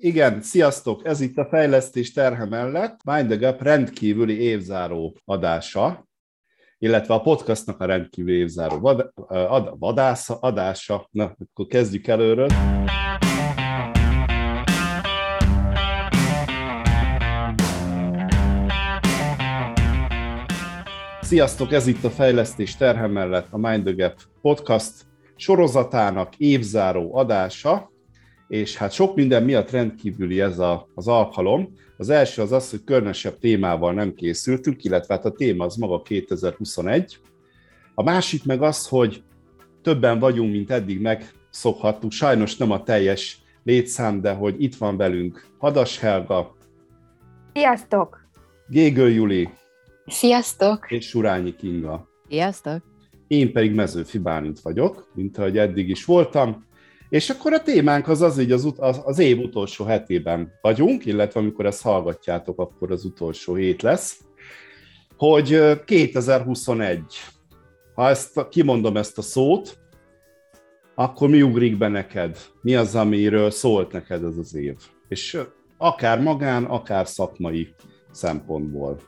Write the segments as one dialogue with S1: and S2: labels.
S1: Igen, sziasztok! Ez itt a Fejlesztés terhe mellett Mind the Gap rendkívüli évzáró adása, illetve a podcastnak a rendkívüli évzáró vad, ad, vadásza, adása. Na, akkor kezdjük előről. Sziasztok! Ez itt a Fejlesztés terhe mellett a Mind the Gap podcast sorozatának évzáró adása, és hát sok minden miatt rendkívüli ez a, az alkalom. Az első az az, hogy környesebb témával nem készültünk, illetve hát a téma az maga 2021. A másik meg az, hogy többen vagyunk, mint eddig megszokhattuk. Sajnos nem a teljes létszám, de hogy itt van velünk Hadas Helga.
S2: Sziasztok!
S1: Gégő Juli.
S3: Sziasztok!
S1: És Surányi Kinga.
S3: Sziasztok!
S1: Én pedig Mezőfi Bálint vagyok, mint ahogy eddig is voltam. És akkor a témánk az az, hogy az, az, az év utolsó hetében vagyunk, illetve amikor ezt hallgatjátok, akkor az utolsó hét lesz, hogy 2021, ha ezt, kimondom ezt a szót, akkor mi ugrik be neked? Mi az, amiről szólt neked ez az év? És akár magán, akár szakmai szempontból.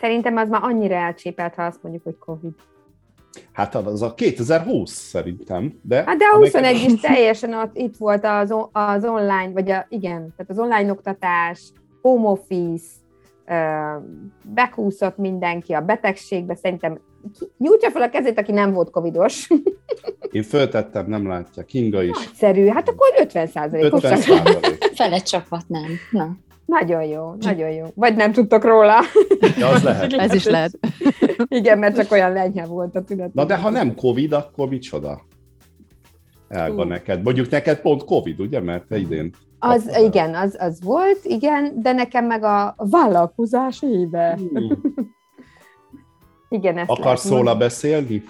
S2: Szerintem az már annyira elcsépelt, ha azt mondjuk, hogy Covid.
S1: Hát az a 2020 szerintem. De,
S2: hát de a 21 is teljesen ott, itt volt az, az online, vagy a, igen, tehát az online oktatás, home office, bekúszott mindenki a betegségbe, szerintem nyújtja fel a kezét, aki nem volt covidos.
S1: Én föltettem, nem látja, Kinga is.
S2: Nagyszerű, hát akkor 50 százalékos.
S1: 50 százalék.
S3: Fele csapat nem. Na.
S2: Nagyon jó, nagyon jó. Vagy nem tudtok róla.
S1: Ja, az lehet.
S3: Ez is lehet.
S2: Igen, mert csak olyan lenyhe volt a tünet.
S1: Na de ha nem Covid, akkor micsoda? Elga uh. neked. Mondjuk neked pont Covid, ugye? Mert te idén.
S2: Az, kaptál. igen, az, az volt, igen, de nekem meg a vállalkozás éve. Uh. igen, ezt
S1: Akarsz róla beszélni?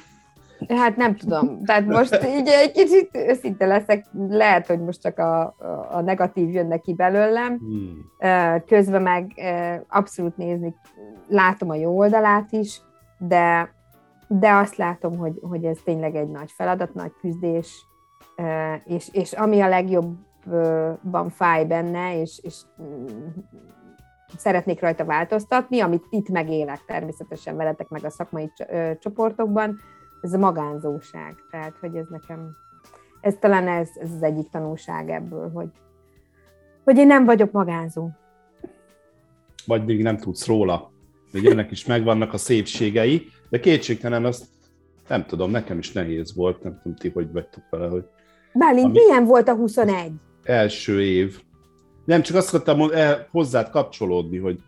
S2: Hát nem tudom. Tehát most így egy kicsit őszinte leszek, lehet, hogy most csak a, a negatív jönne ki belőlem. Hmm. Közben meg abszolút nézni, látom a jó oldalát is, de, de azt látom, hogy, hogy ez tényleg egy nagy feladat, nagy küzdés, és, és ami a legjobban fáj benne, és, és mm, szeretnék rajta változtatni, amit itt megélek természetesen veletek meg a szakmai csoportokban, ez a magánzóság. Tehát, hogy ez nekem, ez talán ez, ez az egyik tanulság ebből, hogy, hogy én nem vagyok magánzó.
S1: Vagy még nem tudsz róla. Hogy ennek is megvannak a szépségei, de kétségtelen azt nem tudom, nekem is nehéz volt, nem tudom ti, hogy vagytok vele, hogy...
S2: Bálint, milyen volt a 21?
S1: Első év. Nem, csak azt akartam el, hozzád kapcsolódni, hogy,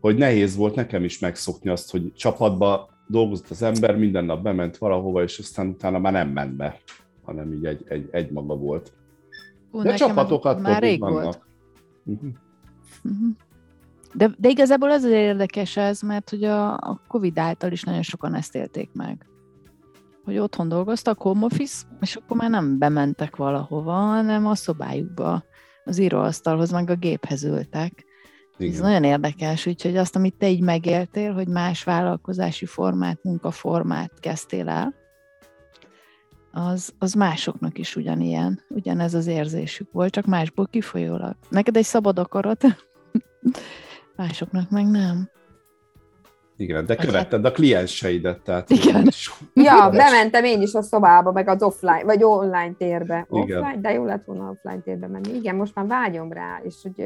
S1: hogy nehéz volt nekem is megszokni azt, hogy csapatba dolgozott az ember, minden nap bement valahova, és aztán utána már nem ment be, hanem így egy, egy, egy maga volt. Hú, De csapatokat már rég vannak. volt. Uh-huh.
S3: Uh-huh. De, de igazából az érdekes ez, mert hogy a, a Covid által is nagyon sokan ezt élték meg. Hogy otthon dolgoztak, home office, és akkor már nem bementek valahova, hanem a szobájukba, az íróasztalhoz, meg a géphez ültek. Igen. Ez nagyon érdekes, úgyhogy azt, amit te így megéltél, hogy más vállalkozási formát, munkaformát kezdtél el, az, az másoknak is ugyanilyen, ugyanez az érzésük volt, csak másból kifolyólag. Neked egy szabad akarat, másoknak meg nem.
S1: Igen, de követted a klienseidet, tehát...
S3: Igen.
S2: Ja, bementem én is a szobába, meg az offline, vagy online térbe. Igen. Offline, de jó lett volna offline térbe menni. Igen, most már vágyom rá, és hogy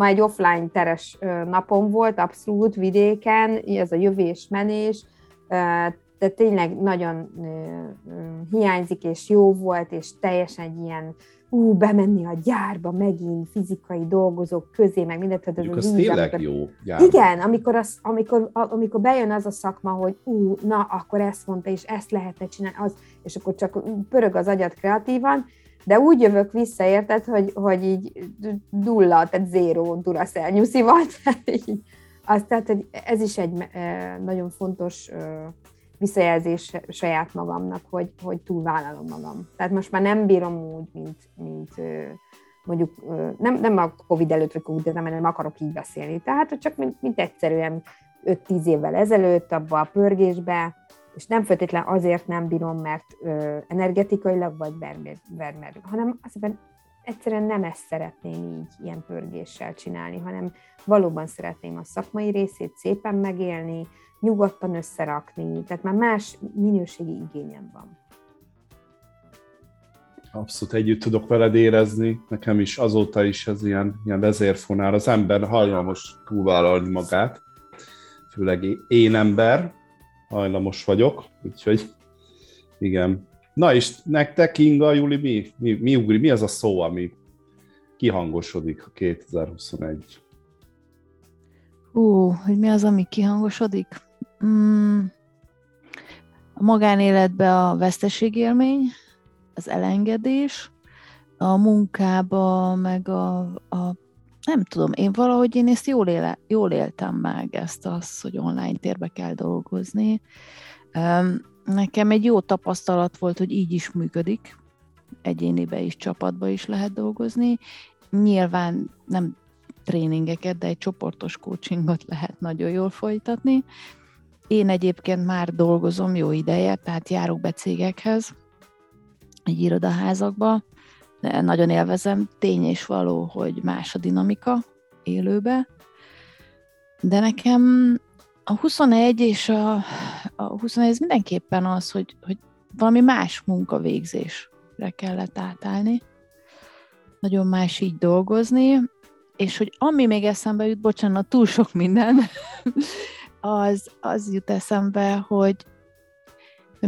S2: Ma egy offline teres napom volt, abszolút vidéken, ez a jövés-menés, de tényleg nagyon hiányzik, és jó volt, és teljesen egy ilyen ú, bemenni a gyárba megint fizikai dolgozók közé, meg mindent.
S1: Ez az, az tényleg amikor, jó.
S2: Gyárba. Igen, amikor, az, amikor, amikor bejön az a szakma, hogy ú, na, akkor ezt mondta, és ezt lehetne csinálni, az, és akkor csak pörög az agyat kreatívan, de úgy jövök vissza, érted, hogy, hogy így nulla, tehát zéró Duracell nyuszi volt. Az, tehát, hogy ez is egy nagyon fontos visszajelzés saját magamnak, hogy, hogy túlvállalom magam. Tehát most már nem bírom úgy, mint, mint mondjuk nem, nem a Covid előtt, vagy Covid, de nem akarok így beszélni. Tehát csak mint, mint egyszerűen 5-10 évvel ezelőtt abba a pörgésbe, és nem feltétlen azért nem bírom, mert ö, energetikailag vagy vermer, vermer hanem azért egyszerűen nem ezt szeretném így ilyen pörgéssel csinálni, hanem valóban szeretném a szakmai részét szépen megélni, nyugodtan összerakni, tehát már más minőségi igényem van.
S1: Abszolút együtt tudok veled érezni, nekem is azóta is ez ilyen, ilyen vezérfonál. Az ember hajlamos túlvállalni magát, főleg én ember, hajlamos vagyok, úgyhogy igen. Na és nektek, Inga, Juli, mi, mi, mi ugri, mi az a szó, ami kihangosodik a 2021?
S3: Hú, hogy mi az, ami kihangosodik? Mm, a magánéletbe a veszteségélmény, az elengedés, a munkába, meg a, a nem tudom, én valahogy én ezt jól, éle, jól éltem meg, ezt az, hogy online térbe kell dolgozni. Nekem egy jó tapasztalat volt, hogy így is működik, egyénibe is, csapatba is lehet dolgozni. Nyilván nem tréningeket, de egy csoportos coachingot lehet nagyon jól folytatni. Én egyébként már dolgozom jó ideje, tehát járok be cégekhez, egy irodaházakba, nagyon élvezem, tény és való, hogy más a dinamika élőbe, de nekem a 21 és a, a 21 ez mindenképpen az, hogy, hogy valami más munkavégzésre kellett átállni, nagyon más így dolgozni, és hogy ami még eszembe jut, bocsánat, túl sok minden, az, az jut eszembe, hogy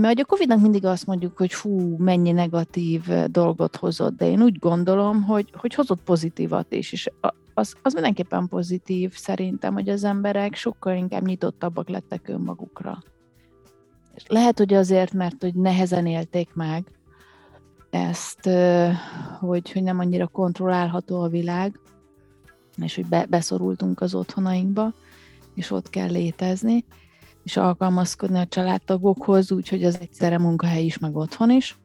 S3: mert a Covid-nak mindig azt mondjuk, hogy fú, mennyi negatív dolgot hozott, de én úgy gondolom, hogy, hogy hozott pozitívat is, és az, az mindenképpen pozitív szerintem, hogy az emberek sokkal inkább nyitottabbak lettek önmagukra. És lehet, hogy azért, mert hogy nehezen élték meg ezt, hogy, hogy nem annyira kontrollálható a világ, és hogy be, beszorultunk az otthonainkba, és ott kell létezni, és alkalmazkodni a családtagokhoz, úgyhogy az egyszerre munkahely is, meg otthon is.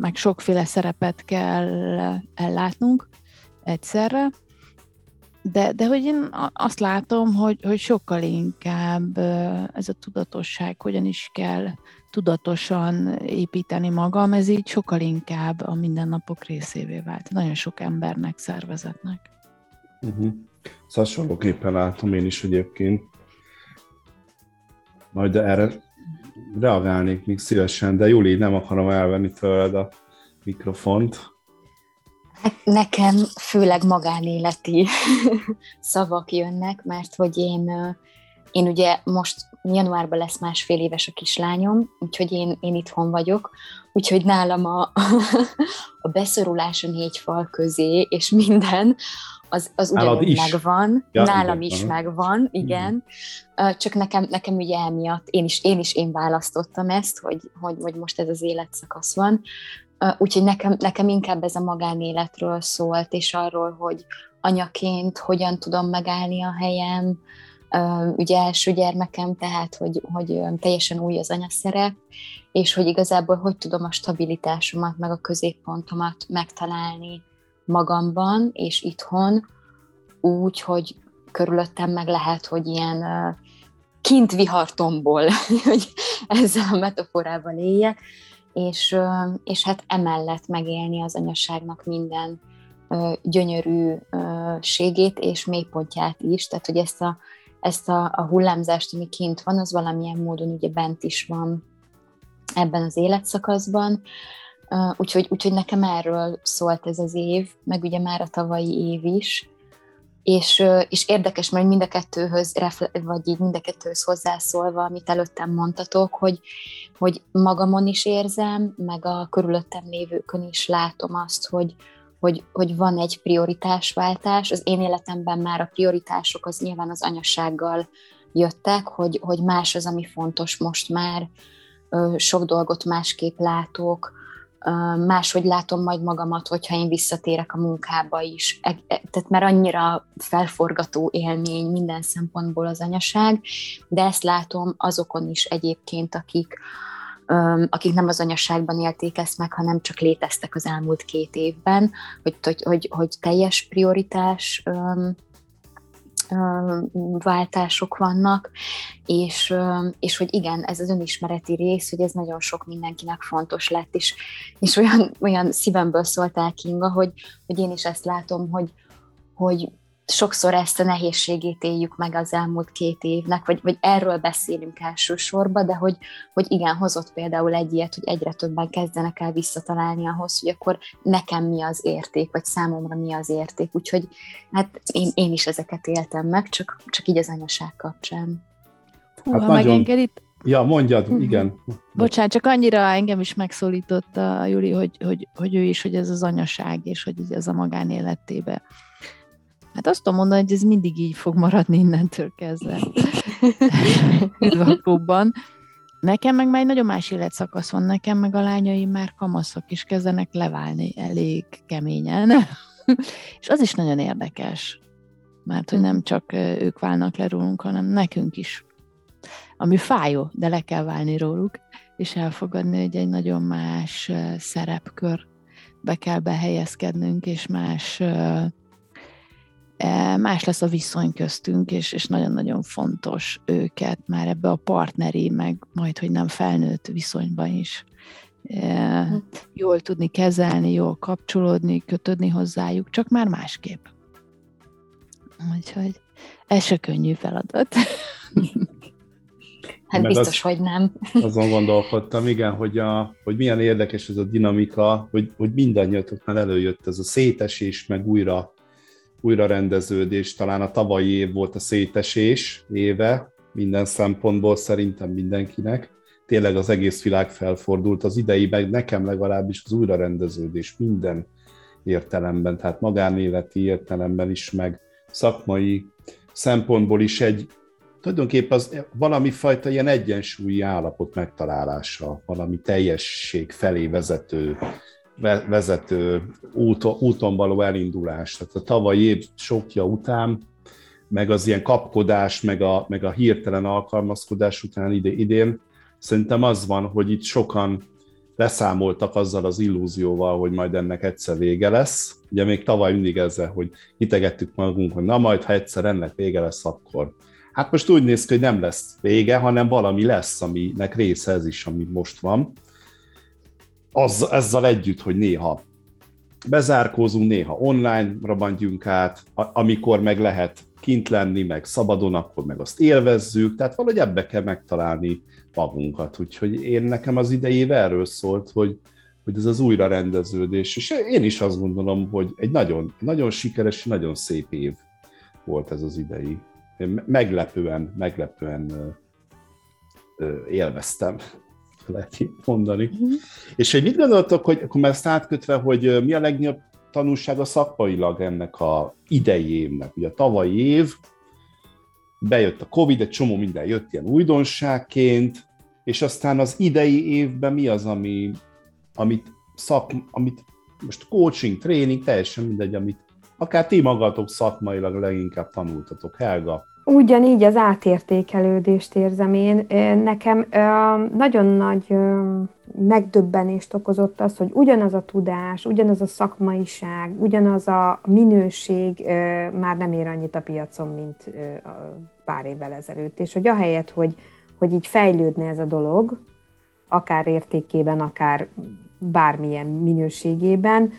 S3: Meg sokféle szerepet kell ellátnunk egyszerre, de, de hogy én azt látom, hogy, hogy sokkal inkább ez a tudatosság, hogyan is kell tudatosan építeni magam, ez így sokkal inkább a mindennapok részévé vált. Nagyon sok embernek, szervezetnek.
S1: Uh-huh. Hasonlóképpen látom én is egyébként. Majd erre reagálnék még szívesen, de Juli, nem akarom elvenni tőled a mikrofont.
S4: Nekem főleg magánéleti szavak jönnek, mert hogy én, én ugye most januárban lesz másfél éves a kislányom, úgyhogy én, én itthon vagyok, úgyhogy nálam a, a beszorulás a négy fal közé, és minden, az, az ugyanúgy is. megvan, ja, nálam igen, is van. megvan, igen, igen. csak nekem, nekem ugye emiatt, én is, én is én választottam ezt, hogy, hogy, hogy most ez az életszakasz van, úgyhogy nekem, nekem inkább ez a magánéletről szólt, és arról, hogy anyaként hogyan tudom megállni a helyem, ugye első gyermekem, tehát hogy, hogy teljesen új az anyaszerep, és hogy igazából hogy tudom a stabilitásomat, meg a középpontomat megtalálni magamban és itthon, úgy, hogy körülöttem meg lehet, hogy ilyen kint vihartomból, hogy ezzel a metaforával éljek, és, és hát emellett megélni az anyaságnak minden gyönyörűségét és mélypontját is, tehát hogy ezt a, ezt a, a hullámzást, ami kint van, az valamilyen módon ugye bent is van ebben az életszakaszban, úgyhogy, úgyhogy nekem erről szólt ez az év, meg ugye már a tavalyi év is, és, és érdekes, mert mind a kettőhöz, vagy így mind a kettőhöz hozzászólva, amit előttem mondtatok, hogy, hogy magamon is érzem, meg a körülöttem lévőkön is látom azt, hogy, hogy, hogy van egy prioritásváltás. Az én életemben már a prioritások az nyilván az anyasággal jöttek, hogy, hogy más az, ami fontos most már, sok dolgot másképp látok, máshogy látom majd magamat, hogyha én visszatérek a munkába is. E, e, tehát mert annyira felforgató élmény minden szempontból az anyaság, de ezt látom azokon is egyébként, akik, akik nem az anyaságban élték ezt meg, hanem csak léteztek az elmúlt két évben, hogy, hogy, hogy, hogy teljes prioritás váltások vannak, és, és hogy igen, ez az önismereti rész, hogy ez nagyon sok mindenkinek fontos lett, és, és olyan, olyan szívemből szóltál Kinga, hogy, hogy én is ezt látom, hogy, hogy sokszor ezt a nehézségét éljük meg az elmúlt két évnek, vagy, vagy erről beszélünk elsősorban, de hogy, hogy igen, hozott például egy ilyet, hogy egyre többen kezdenek el visszatalálni ahhoz, hogy akkor nekem mi az érték, vagy számomra mi az érték. Úgyhogy hát én, én is ezeket éltem meg, csak, csak így az anyaság kapcsán.
S3: Hú, hát ha nagyon... megengedít,
S1: Ja, mondjad, uh-huh. igen.
S3: Bocsánat, csak annyira engem is megszólított a Juli, hogy, hogy, hogy ő is, hogy ez az anyaság, és hogy ez a magánéletébe Hát azt tudom mondani, hogy ez mindig így fog maradni innentől kezdve. Üdvakóban. Nekem meg már egy nagyon más életszakasz van, nekem meg a lányaim már kamaszok is kezdenek leválni elég keményen. és az is nagyon érdekes, mert hogy nem csak ők válnak le rólunk, hanem nekünk is. Ami fájó, de le kell válni róluk, és elfogadni, hogy egy nagyon más szerepkörbe kell behelyezkednünk, és más más lesz a viszony köztünk, és, és nagyon-nagyon fontos őket már ebbe a partneri, meg majd, hogy nem felnőtt viszonyban is e, hm. jól tudni kezelni, jól kapcsolódni, kötődni hozzájuk, csak már másképp. Úgyhogy ez se könnyű feladat.
S4: Hát Meg biztos, az, hogy nem.
S1: Azon gondolkodtam, igen, hogy, a, hogy milyen érdekes ez a dinamika, hogy, hogy mindannyiatoknál előjött ez a szétesés, meg újra újrarendeződés, talán a tavalyi év volt a szétesés éve, minden szempontból szerintem mindenkinek. Tényleg az egész világ felfordult az ideiben, nekem legalábbis az újrarendeződés minden értelemben, tehát magánéleti értelemben is, meg szakmai szempontból is egy tulajdonképpen az valami fajta ilyen egyensúlyi állapot megtalálása, valami teljesség felé vezető vezető út, úton való elindulás. Tehát a tavalyi év sokja után, meg az ilyen kapkodás, meg a, meg a hirtelen alkalmazkodás után ide, idén, szerintem az van, hogy itt sokan leszámoltak azzal az illúzióval, hogy majd ennek egyszer vége lesz. Ugye még tavaly mindig ezzel, hogy hitegettük magunk, hogy na majd, ha egyszer ennek vége lesz, akkor. Hát most úgy néz ki, hogy nem lesz vége, hanem valami lesz, aminek része ez is, ami most van az, ezzel együtt, hogy néha bezárkózunk, néha online rabantjunk át, amikor meg lehet kint lenni, meg szabadon, akkor meg azt élvezzük, tehát valahogy ebbe kell megtalálni magunkat. Úgyhogy én nekem az idei erről szólt, hogy, hogy ez az újrarendeződés, és én is azt gondolom, hogy egy nagyon, nagyon sikeres, nagyon szép év volt ez az idei. Én meglepően, meglepően élveztem lehet mondani. Mm. És hogy mit gondoltok, hogy akkor már ezt átkötve, hogy mi a legnagyobb tanulsága szakmailag ennek a idei évnek? Ugye a tavalyi év, bejött a Covid, egy csomó minden jött ilyen újdonságként, és aztán az idei évben mi az, ami, amit, szak, amit most coaching, tréning, teljesen mindegy, amit akár ti magatok szakmailag leginkább tanultatok. Helga,
S2: Ugyanígy az átértékelődést érzem én. Nekem nagyon nagy megdöbbenést okozott az, hogy ugyanaz a tudás, ugyanaz a szakmaiság, ugyanaz a minőség már nem ér annyit a piacon, mint pár évvel ezelőtt. És hogy ahelyett, hogy, hogy így fejlődne ez a dolog, akár értékében, akár bármilyen minőségében,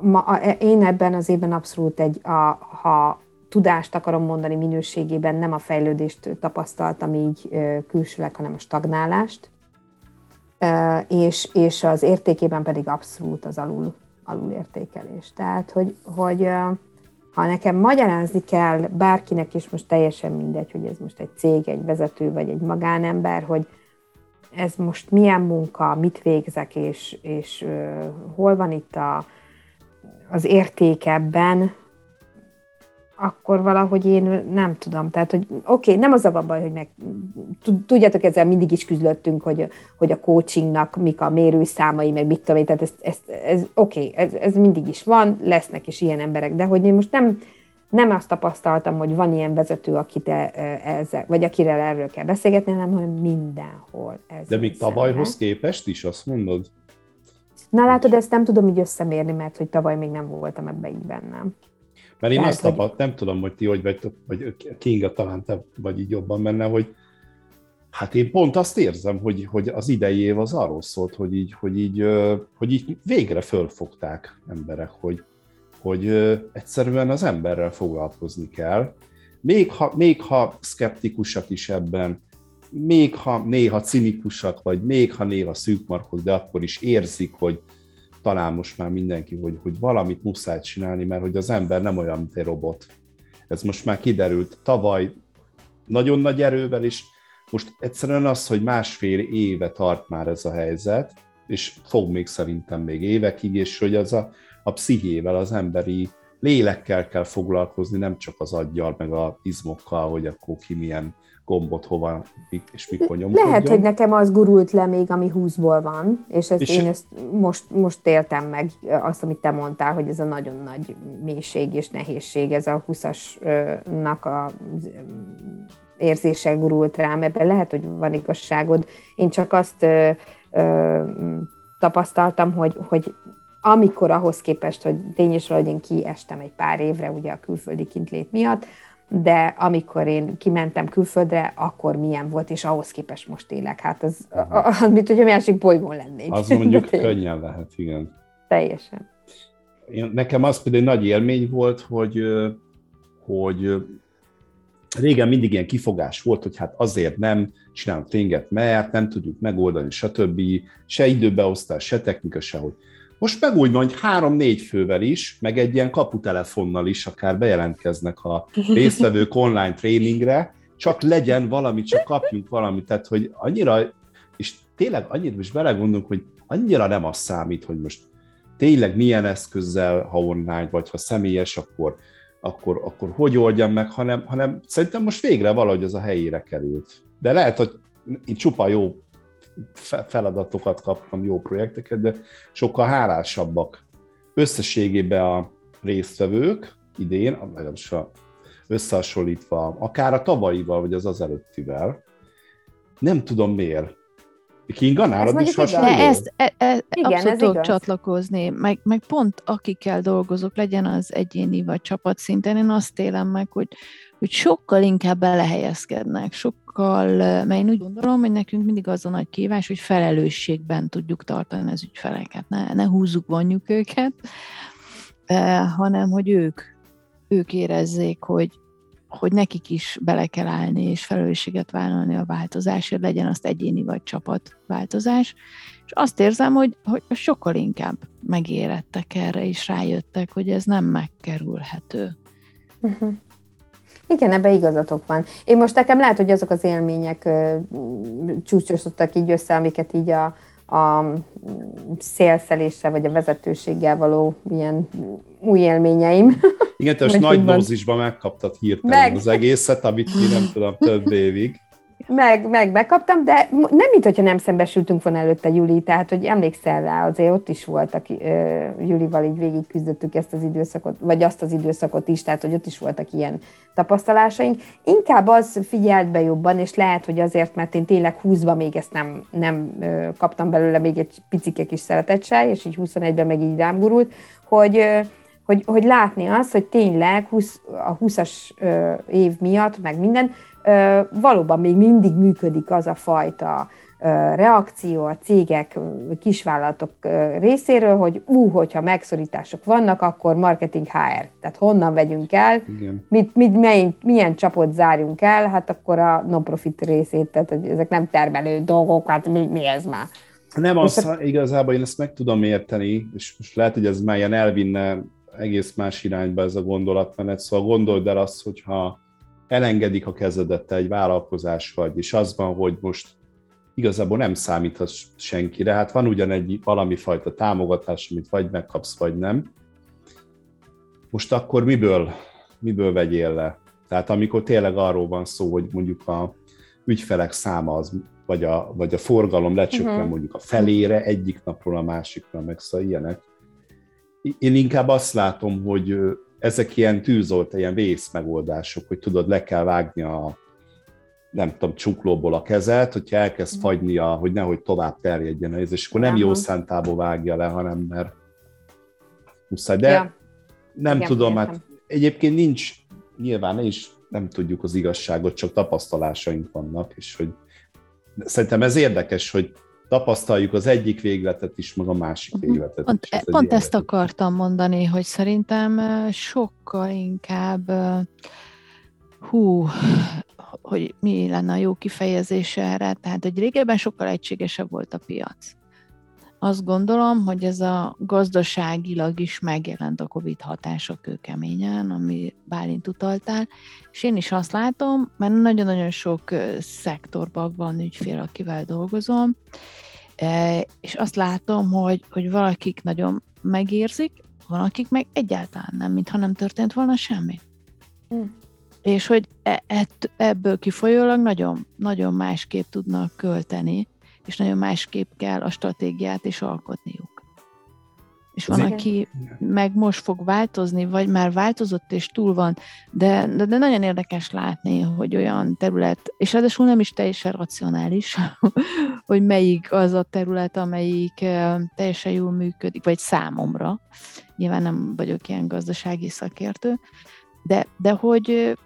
S2: ma, én ebben az évben abszolút egy, a, ha tudást akarom mondani minőségében, nem a fejlődést tapasztaltam így külsőleg, hanem a stagnálást, és, és az értékében pedig abszolút az alul, alulértékelés. Tehát, hogy, hogy ha nekem magyarázni kell bárkinek, és most teljesen mindegy, hogy ez most egy cég, egy vezető, vagy egy magánember, hogy ez most milyen munka, mit végzek, és, és hol van itt a, az érték ebben, akkor valahogy én nem tudom. Tehát, hogy oké, okay, nem az a baj, hogy meg, tudjátok, ezzel mindig is küzdöttünk, hogy, hogy a coachingnak mik a mérőszámai, meg mit tudom én, tehát ez, ez, ez oké, okay, ez, ez mindig is van, lesznek is ilyen emberek, de hogy én most nem, nem azt tapasztaltam, hogy van ilyen vezető, akit e, ezzel, vagy akire erről kell beszélgetni, hanem hogy mindenhol.
S1: Ez de még tavalyhoz képest is, azt mondod?
S2: Na látod, ezt nem tudom így összemérni, mert hogy tavaly még nem voltam ebbe így bennem.
S1: Mert én azt tapasztaltam, nem tudom, hogy ti hogy vagytok, vagy Kinga talán te vagy így jobban benne, hogy Hát én pont azt érzem, hogy, hogy az idei év az arról szólt, hogy így, hogy így, hogy így végre fölfogták emberek, hogy, hogy egyszerűen az emberrel foglalkozni kell. Még ha, még ha szkeptikusak is ebben, még ha néha cinikusak, vagy még ha néha szűkmarkok, de akkor is érzik, hogy talán most már mindenki, hogy, hogy valamit muszáj csinálni, mert hogy az ember nem olyan, mint egy robot. Ez most már kiderült tavaly nagyon nagy erővel, és most egyszerűen az, hogy másfél éve tart már ez a helyzet, és fog még szerintem még évekig, és hogy az a, a pszichével, az emberi lélekkel kell foglalkozni, nem csak az aggyal, meg a izmokkal, hogy akkor ki milyen gombot hova és mikor nyomkodjon.
S2: Lehet, hogy nekem az gurult le még, ami 20-ból van, és, ezt és én ezt most, most értem meg azt, amit te mondtál, hogy ez a nagyon nagy mélység és nehézség, ez a 20-asnak a érzéssel gurult rám, ebben lehet, hogy van igazságod. Én csak azt ö, ö, tapasztaltam, hogy, hogy amikor ahhoz képest, hogy tény hogy én kiestem egy pár évre ugye a külföldi kintlét miatt, de amikor én kimentem külföldre, akkor milyen volt, és ahhoz képest most élek. Hát az, az mint hogy a másik bolygón lennék.
S1: Az mondjuk könnyen lehet, igen.
S2: Teljesen.
S1: Én, nekem az például nagy élmény volt, hogy, hogy régen mindig ilyen kifogás volt, hogy hát azért nem csinálunk tényet, mert nem tudjuk megoldani, stb. Se időbeosztás, se technika, sehogy. Most meg úgy van, hogy három-négy fővel is, meg egy ilyen kaputelefonnal is akár bejelentkeznek a résztvevők online tréningre, csak legyen valami, csak kapjunk valamit. Tehát, hogy annyira, és tényleg annyira is belegondolunk, hogy annyira nem az számít, hogy most tényleg milyen eszközzel, ha online vagy ha személyes, akkor akkor, akkor hogy oldjam meg, hanem, hanem szerintem most végre valahogy az a helyére került. De lehet, hogy itt csupa jó feladatokat kaptam, jó projekteket, de sokkal hálásabbak összességében a résztvevők idén, legalábbis összehasonlítva, akár a tavalyival, vagy az az előttivel. Nem tudom miért. Kinga, nálad is hasonló?
S3: De ezt e, e, Igen, abszolút tudok csatlakozni, meg, meg pont akikkel dolgozok, legyen az egyéni vagy csapat szinten, én azt élem meg, hogy, hogy sokkal inkább belehelyezkednek, sokkal, mert én úgy gondolom, hogy nekünk mindig az a nagy kívás, hogy felelősségben tudjuk tartani az ügyfeleket, ne, ne húzzuk, vonjuk őket, hanem hogy ők, ők érezzék, hogy, hogy nekik is bele kell állni, és felelősséget vállalni a változásért, legyen azt egyéni vagy csapat változás. És azt érzem, hogy, hogy sokkal inkább megérettek erre, és rájöttek, hogy ez nem megkerülhető.
S2: Uh-huh. Igen, ebbe igazatok van. Én most nekem lehet, hogy azok az élmények csúcsosodtak így össze, amiket így a, a szélszeléssel vagy a vezetőséggel való ilyen új élményeim.
S1: Igen, te most nagy dózisban megkaptad hirtelen meg. az egészet, amit mi nem tudom több évig
S2: meg, meg megkaptam, de nem, mint hogyha nem szembesültünk volna előtte Juli, tehát, hogy emlékszel rá, azért ott is voltak, Julival így végig küzdöttük ezt az időszakot, vagy azt az időszakot is, tehát, hogy ott is voltak ilyen tapasztalásaink. Inkább az figyelt be jobban, és lehet, hogy azért, mert én tényleg 20-ban még ezt nem, nem kaptam belőle még egy picike kis szeretetség, és így 21-ben meg így rám gurult, hogy, hogy, hogy látni azt, hogy tényleg 20, a 20-as év miatt, meg minden, valóban még mindig működik az a fajta reakció a cégek, kisvállalatok részéről, hogy ú, hogyha megszorítások vannak, akkor marketing HR. Tehát honnan vegyünk el, mit, mit, milyen, milyen csapot zárjunk el, hát akkor a non-profit részét, tehát hogy ezek nem termelő dolgok, hát mi, mi ez már?
S1: Nem, az, a... igazából én ezt meg tudom érteni, és most lehet, hogy ez már ilyen elvinne egész más irányba ez a gondolatmenet, szóval gondold el azt, hogyha elengedik a kezedet, te egy vállalkozás vagy, és az van, hogy most igazából nem számíthatsz senkire, hát van ugyan egy valami fajta támogatás, amit vagy megkapsz, vagy nem. Most akkor miből, miből vegyél le? Tehát amikor tényleg arról van szó, hogy mondjuk a ügyfelek száma az, vagy a, vagy a forgalom lecsökken uh-huh. mondjuk a felére egyik napról a másikra, meg szóval ilyenek. Én inkább azt látom, hogy ezek ilyen tűzolt, ilyen vészmegoldások, hogy tudod, le kell vágni a nem tudom, csuklóból a kezet, hogyha elkezd mhm. fagyni, a, hogy nehogy tovább terjedjen ez, és akkor nem jó szántából vágja le, hanem mert muszáj. De ja. nem Igen, tudom, hát egyébként nincs, nyilván is nem tudjuk az igazságot, csak tapasztalásaink vannak, és hogy szerintem ez érdekes, hogy tapasztaljuk az egyik végletet is, meg a másik mhm. végletet
S3: pont,
S1: is.
S3: Ez pont ezt akartam mondani, hogy szerintem sokkal inkább hú, hogy mi lenne a jó kifejezés erre, tehát hogy régebben sokkal egységesebb volt a piac. Azt gondolom, hogy ez a gazdaságilag is megjelent a Covid hatása kőkeményen, ami Bálint utaltál, és én is azt látom, mert nagyon-nagyon sok szektorban van ügyfél, akivel dolgozom, és azt látom, hogy, hogy valakik nagyon megérzik, van, akik meg egyáltalán nem, mintha nem történt volna semmi. Mm. És hogy e, ebből kifolyólag nagyon, nagyon másképp tudnak költeni, és nagyon másképp kell a stratégiát is alkotniuk. És van, aki meg most fog változni, vagy már változott és túl van, de, de, de nagyon érdekes látni, hogy olyan terület, és ráadásul nem is teljesen racionális, hogy melyik az a terület, amelyik teljesen jól működik, vagy számomra. Nyilván nem vagyok ilyen gazdasági szakértő, de, de hogy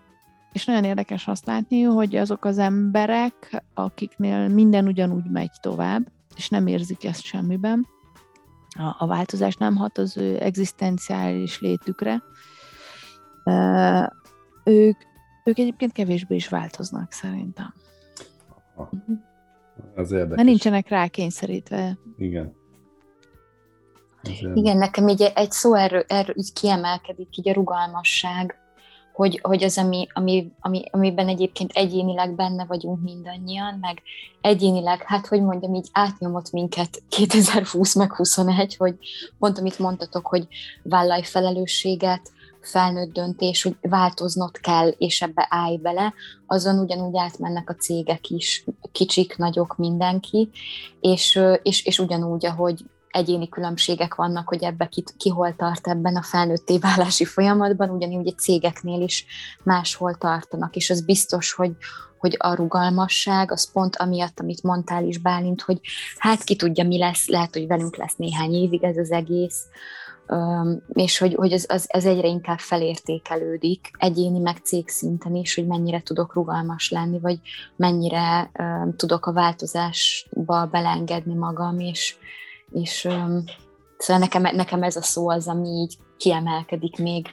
S3: és nagyon érdekes azt látni, hogy azok az emberek, akiknél minden ugyanúgy megy tovább, és nem érzik ezt semmiben, a, a változás nem hat az ő egzisztenciális létükre, ők, ők egyébként kevésbé is változnak szerintem.
S1: Az érdekes.
S3: Mert nincsenek rá kényszerítve.
S1: Igen.
S4: Igen, nekem így egy szó erről, erről így kiemelkedik, így a rugalmasság, hogy, hogy az, ami, ami, ami, amiben egyébként egyénileg benne vagyunk mindannyian, meg egyénileg, hát hogy mondjam, így átnyomott minket 2020 meg 21, hogy pont amit mondtatok, hogy vállalj felelősséget, felnőtt döntés, hogy változnod kell, és ebbe állj bele, azon ugyanúgy átmennek a cégek is, kicsik, nagyok, mindenki, és, és, és ugyanúgy, ahogy egyéni különbségek vannak, hogy ebbe ki, ki hol tart ebben a felnőtté válási folyamatban, ugyanúgy egy cégeknél is máshol tartanak, és az biztos, hogy, hogy a rugalmasság, az pont amiatt, amit mondtál is, Bálint, hogy hát ki tudja, mi lesz, lehet, hogy velünk lesz néhány évig ez az egész, és hogy, hogy az, az, ez egyre inkább felértékelődik, egyéni meg cég szinten is, hogy mennyire tudok rugalmas lenni, vagy mennyire um, tudok a változásba belengedni magam, és, és um, szóval nekem, nekem ez a szó az, ami így kiemelkedik még.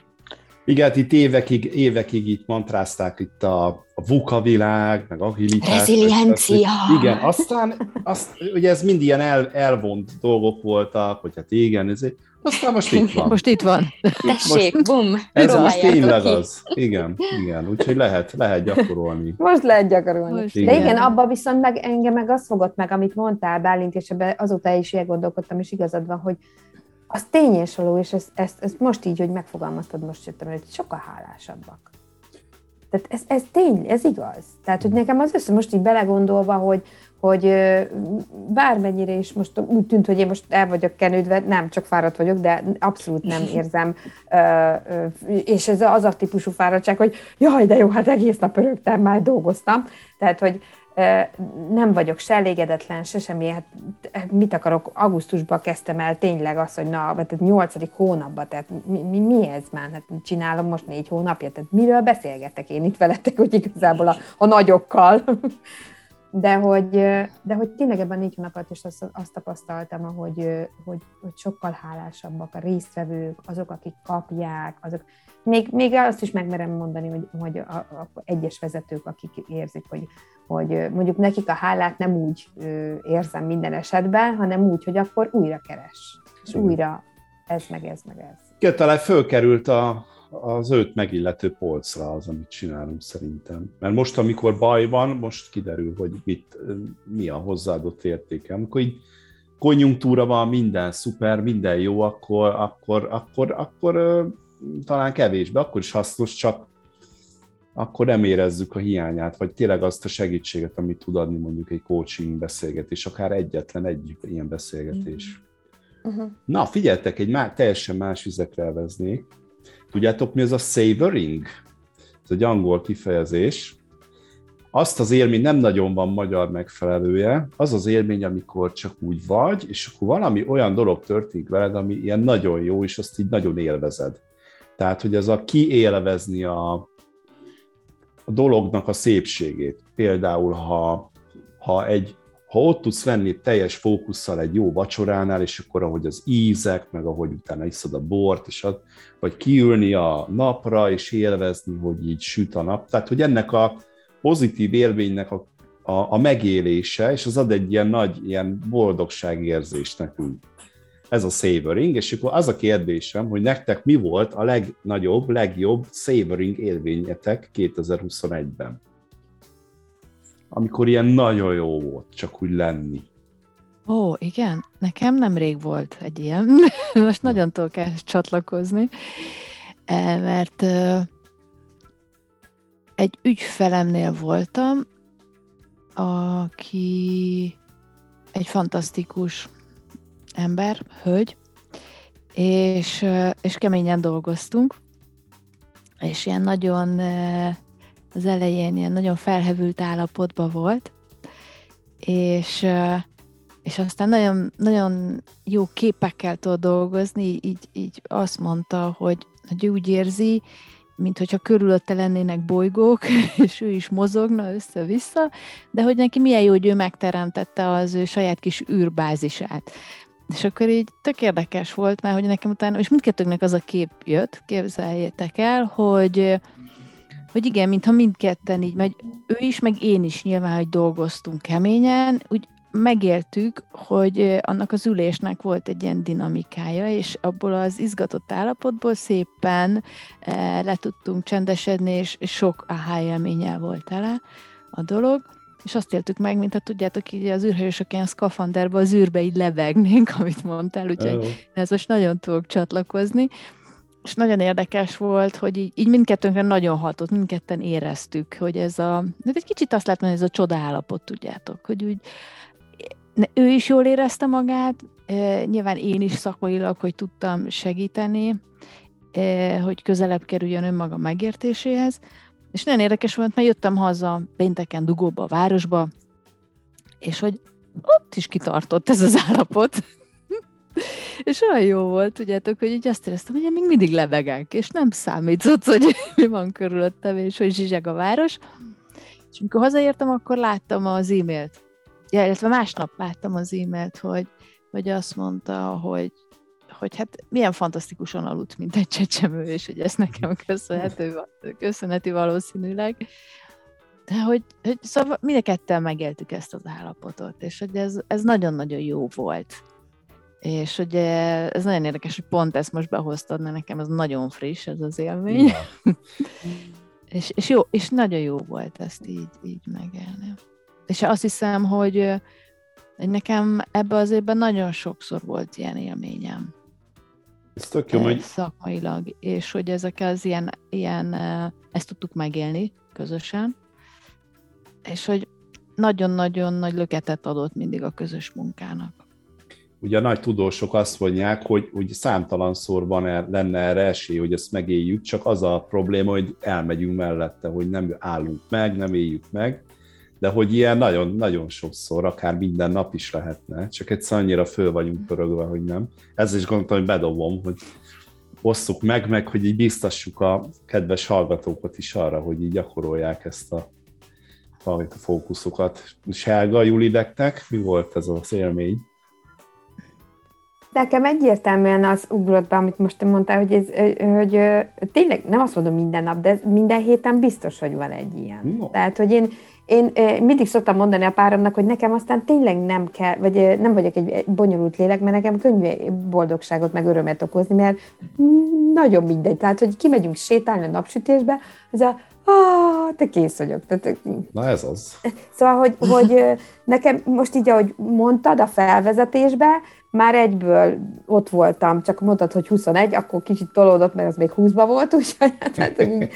S1: Igen, hát itt évekig, évekig itt mantrázták itt a, a VUCA világ, meg agilitás.
S4: Reziliencia.
S1: Igen, aztán azt, ugye ez mind ilyen el, elvont dolgok voltak, hogy hát igen, ez egy, aztán most itt van.
S3: Most itt van.
S4: Tessék, most, bum!
S1: Ez most tényleg az. Igen, igen, úgyhogy lehet, lehet gyakorolni.
S2: Most lehet gyakorolni. Most igen. De igen, abban viszont meg engem meg az fogott meg, amit mondtál, Bálint, és ebben azóta is ilyen gondolkodtam, és igazad van, hogy az tény és való, és ezt, ezt, ezt most így, hogy megfogalmaztad, most jöttem, hogy sokkal hálásabbak. Tehát ez, ez tény, ez igaz. Tehát, hogy nekem az össze most így belegondolva, hogy, hogy bármennyire is most úgy tűnt, hogy én most el vagyok kenődve, nem, csak fáradt vagyok, de abszolút nem érzem, és ez az a típusú fáradtság, hogy jaj, de jó, hát egész nap örögtem, már dolgoztam. Tehát, hogy nem vagyok se elégedetlen, se semmi, hát mit akarok, augusztusban kezdtem el tényleg azt, hogy na, tehát nyolcadik hónapban, tehát mi, mi, mi ez már, hát csinálom most négy hónapja, tehát miről beszélgetek? Én itt veletek, hogy igazából a, a nagyokkal, de hogy, de hogy tényleg ebben négy hónap alatt is azt, azt tapasztaltam, hogy, hogy, hogy sokkal hálásabbak a résztvevők, azok, akik kapják, azok, még, még azt is megmerem mondani, hogy, hogy a, a egyes vezetők, akik érzik, hogy, hogy mondjuk nekik a hálát nem úgy érzem minden esetben, hanem úgy, hogy akkor újra keres, és újra ez meg ez meg ez.
S1: Talán fölkerült a, az őt megillető polcra az, amit csinálunk szerintem. Mert most, amikor baj van, most kiderül, hogy mit, mi a hozzáadott értéke. Amikor így konjunktúra van, minden szuper, minden jó, akkor, akkor, akkor, akkor, talán kevésbé, akkor is hasznos, csak akkor nem érezzük a hiányát, vagy tényleg azt a segítséget, amit tud adni mondjuk egy coaching beszélgetés, akár egyetlen egy ilyen beszélgetés. Uh-huh. Na, figyeltek, egy má, teljesen más vizekre elveznék. Tudjátok, mi az a savoring? Ez egy angol kifejezés. Azt az élmény nem nagyon van magyar megfelelője, az az élmény, amikor csak úgy vagy, és akkor valami olyan dolog történik veled, ami ilyen nagyon jó, és azt így nagyon élvezed Tehát, hogy ez a kiélvezni a, a dolognak a szépségét. Például, ha, ha egy ha ott tudsz lenni teljes fókusszal egy jó vacsoránál, és akkor ahogy az ízek, meg ahogy utána iszod a bort, és ad, vagy kiülni a napra, és élvezni, hogy így süt a nap. Tehát, hogy ennek a pozitív élménynek a, a, a megélése, és az ad egy ilyen nagy ilyen boldogságérzést nekünk. Ez a savoring, és akkor az a kérdésem, hogy nektek mi volt a legnagyobb, legjobb savoring élményetek 2021-ben? Amikor ilyen nagyon jó volt csak úgy lenni.
S3: Ó, igen, nekem nemrég volt egy ilyen, most nagyon tudok el csatlakozni, e, mert egy ügyfelemnél voltam, aki egy fantasztikus ember, hölgy, és, és keményen dolgoztunk, és ilyen nagyon az elején ilyen nagyon felhevült állapotban volt, és, és aztán nagyon, nagyon jó képekkel tud dolgozni, így, így azt mondta, hogy, hogy úgy érzi, mint hogyha körülötte lennének bolygók, és ő is mozogna össze-vissza, de hogy neki milyen jó, hogy ő megteremtette az ő saját kis űrbázisát. És akkor így tök érdekes volt, mert hogy nekem utána, és mindkettőnknek az a kép jött, képzeljétek el, hogy, hogy igen, mintha mindketten így, megy, ő is, meg én is nyilván, hogy dolgoztunk keményen, úgy megéltük, hogy annak az ülésnek volt egy ilyen dinamikája, és abból az izgatott állapotból szépen le tudtunk csendesedni, és sok aha élménnyel volt tele a dolog, és azt éltük meg, mint ha tudjátok, így az űrhajósok ilyen szkafanderben az űrbe így levegnénk, amit mondtál, úgyhogy ez most nagyon tudok csatlakozni és nagyon érdekes volt, hogy így, így mindkettőnkre nagyon hatott, mindketten éreztük, hogy ez a, de egy kicsit azt lehet mondani, ez a csodállapot, tudjátok, hogy úgy ő is jól érezte magát, nyilván én is szakmailag, hogy tudtam segíteni, hogy közelebb kerüljön önmaga megértéséhez, és nagyon érdekes volt, mert jöttem haza pénteken dugóba a városba, és hogy ott is kitartott ez az állapot, és olyan jó volt, tudjátok, hogy így azt éreztem, hogy én még mindig lebegek, és nem számított, hogy mi van körülöttem, és hogy zsizseg a város. És amikor hazaértem, akkor láttam az e-mailt. Ja, illetve másnap láttam az e-mailt, hogy, hogy azt mondta, hogy, hogy hát milyen fantasztikusan aludt, mint egy csecsemő, és hogy ez nekem köszönhető, köszönheti valószínűleg. De hogy, hogy szóval mind a ketten megéltük ezt az állapotot, és hogy ez, ez nagyon-nagyon jó volt. És ugye ez nagyon érdekes, hogy pont ezt most behoztad, mert nekem ez nagyon friss, ez az élmény. és, és, jó, és nagyon jó volt ezt így, így megélni. És azt hiszem, hogy, hogy nekem ebbe az évben nagyon sokszor volt ilyen élményem.
S1: Ez tök jó, hogy...
S3: Szakmailag, és hogy ezek az ilyen, ilyen, ezt tudtuk megélni közösen, és hogy nagyon-nagyon nagy löketet adott mindig a közös munkának
S1: ugye a nagy tudósok azt mondják, hogy, hogy számtalan szorban el, lenne erre esély, hogy ezt megéljük, csak az a probléma, hogy elmegyünk mellette, hogy nem állunk meg, nem éljük meg, de hogy ilyen nagyon-nagyon sokszor, akár minden nap is lehetne, csak egyszer annyira föl vagyunk pörögve, hogy nem. Ez is gondoltam, hogy bedobom, hogy osszuk meg, meg hogy így biztassuk a kedves hallgatókat is arra, hogy így gyakorolják ezt a, a fókuszokat. És Helga, Julideknek mi volt ez az élmény?
S2: Nekem egyértelműen az ugrott be, amit most te mondtál, hogy, ez, hogy tényleg nem azt mondom minden nap, de minden héten biztos, hogy van egy ilyen. No. Tehát, hogy én, én mindig szoktam mondani a páromnak, hogy nekem aztán tényleg nem kell, vagy nem vagyok egy bonyolult lélek, mert nekem könnyű boldogságot, meg örömet okozni, mert nagyon mindegy. Tehát, hogy kimegyünk sétálni a napsütésbe, az a ah, te kész vagyok. Tehát,
S1: Na ez az.
S2: Szóval, hogy, hogy nekem most így, ahogy mondtad a felvezetésbe, már egyből ott voltam, csak mondtad, hogy 21, akkor kicsit tolódott, mert az még 20-ba volt, úgyhogy hát, így,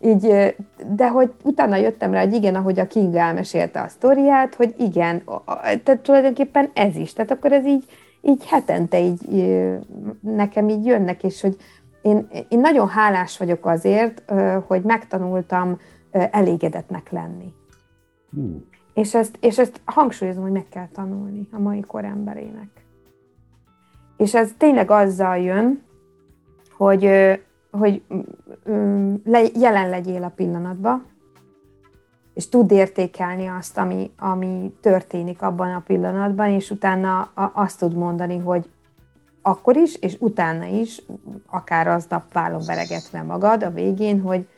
S2: így, de hogy utána jöttem rá, hogy igen, ahogy a King elmesélte a sztoriát, hogy igen, tehát tulajdonképpen ez is, tehát akkor ez így, így hetente így nekem így jönnek, és hogy én, én nagyon hálás vagyok azért, hogy megtanultam elégedetnek lenni. Hmm. És, ezt, és ezt hangsúlyozom, hogy meg kell tanulni a mai kor emberének. És ez tényleg azzal jön, hogy hogy mm, jelen legyél a pillanatban, és tud értékelni azt, ami, ami történik abban a pillanatban, és utána azt tud mondani, hogy akkor is, és utána is, akár aznap vállon veregetve magad a végén, hogy,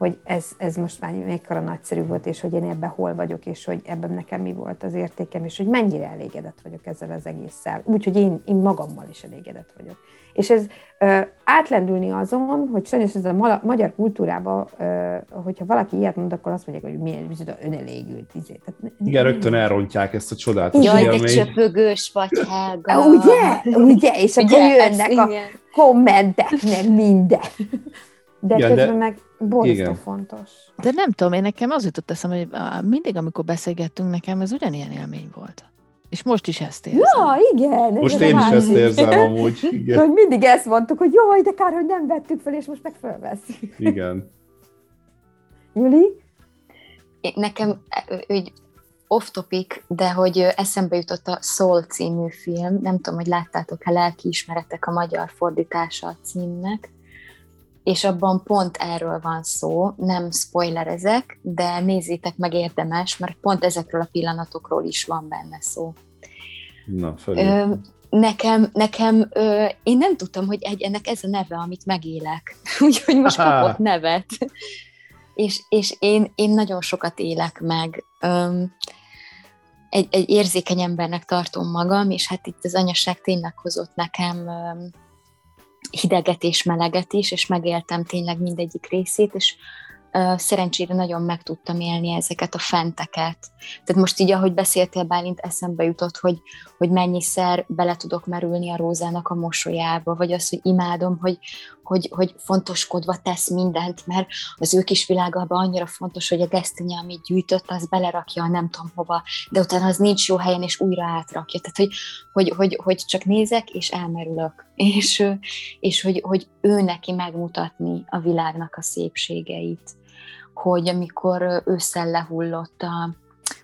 S2: hogy ez, ez most már mekkora nagyszerű volt, és hogy én ebben hol vagyok, és hogy ebben nekem mi volt az értékem, és hogy mennyire elégedett vagyok ezzel az egésszel. Úgyhogy én, én magammal is elégedett vagyok. És ez ö, átlendülni azon, hogy sajnos ez a ma- magyar kultúrában, ö, hogyha valaki ilyet mond, akkor azt mondják, hogy milyen bizony önelégült. Izé. Tehát,
S1: Igen, rögtön elrontják ezt a csodálatos
S4: Jaj, de csöpögős vagy, Helga.
S2: Ugye? Ugye? És akkor ugye, jönnek a kommentek, meg minden. De Igen, közben de... meg borzasztó fontos.
S3: De nem tudom, én nekem az jutott eszem, hogy mindig, amikor beszélgettünk, nekem ez ugyanilyen élmény volt. És most is ezt érzem.
S2: Ja, igen.
S1: Most én is ezt érzem amúgy. Igen.
S2: Hogy mindig ezt mondtuk, hogy jó, de kár, hogy nem vettük fel, és most meg fölveszik.
S1: Igen.
S2: Juli?
S4: Nekem hogy off-topic, de hogy eszembe jutott a Soul című film, nem tudom, hogy láttátok-e lelkiismeretek a magyar fordítása a címnek, és abban pont erről van szó, nem spoilerezek, de nézzétek meg érdemes, mert pont ezekről a pillanatokról is van benne szó.
S1: Na, Ö,
S4: nekem, nekem ö, én nem tudtam, hogy egy, ennek ez a neve, amit megélek. Úgyhogy most Aha. kapott nevet. és és én, én nagyon sokat élek meg. Ö, egy, egy érzékeny embernek tartom magam, és hát itt az anyaság tényleg hozott nekem hideget és meleget is, és megéltem tényleg mindegyik részét, és szerencsére nagyon meg tudtam élni ezeket a fenteket. Tehát most így, ahogy beszéltél, Bálint, eszembe jutott, hogy, hogy mennyiszer bele tudok merülni a Rózának a mosolyába, vagy az, hogy imádom, hogy, hogy, hogy fontoskodva tesz mindent, mert az ő kis világában annyira fontos, hogy a gesztenye, amit gyűjtött, az belerakja nem tudom hova, de utána az nincs jó helyen, és újra átrakja. Tehát, hogy, hogy, hogy, hogy csak nézek, és elmerülök. És, és hogy, hogy ő neki megmutatni a világnak a szépségeit hogy amikor ősszel lehullott a,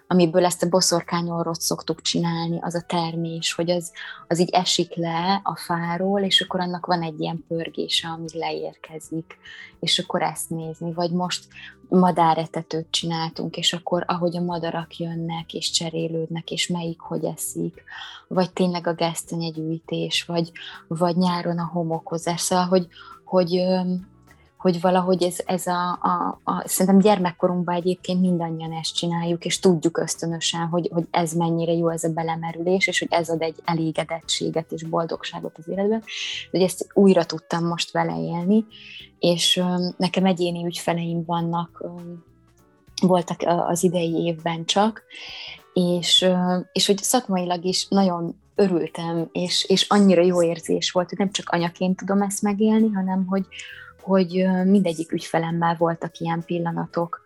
S4: amiből ezt a boszorkányorrot szoktuk csinálni, az a termés, hogy az, az így esik le a fáról, és akkor annak van egy ilyen pörgése, ami leérkezik, és akkor ezt nézni. Vagy most madáretetőt csináltunk, és akkor ahogy a madarak jönnek, és cserélődnek, és melyik hogy eszik, vagy tényleg a gesztenyegyűjtés, vagy, vagy nyáron a homokozás. Szóval, hogy, hogy hogy valahogy ez, ez a, a, a, szerintem gyermekkorunkban egyébként mindannyian ezt csináljuk, és tudjuk ösztönösen, hogy, hogy ez mennyire jó ez a belemerülés, és hogy ez ad egy elégedettséget és boldogságot az életben, hogy ezt újra tudtam most vele élni, és nekem egyéni ügyfeleim vannak, voltak az idei évben csak, és, és hogy szakmailag is nagyon örültem, és, és annyira jó érzés volt, hogy nem csak anyaként tudom ezt megélni, hanem hogy, hogy mindegyik ügyfelemmel voltak ilyen pillanatok,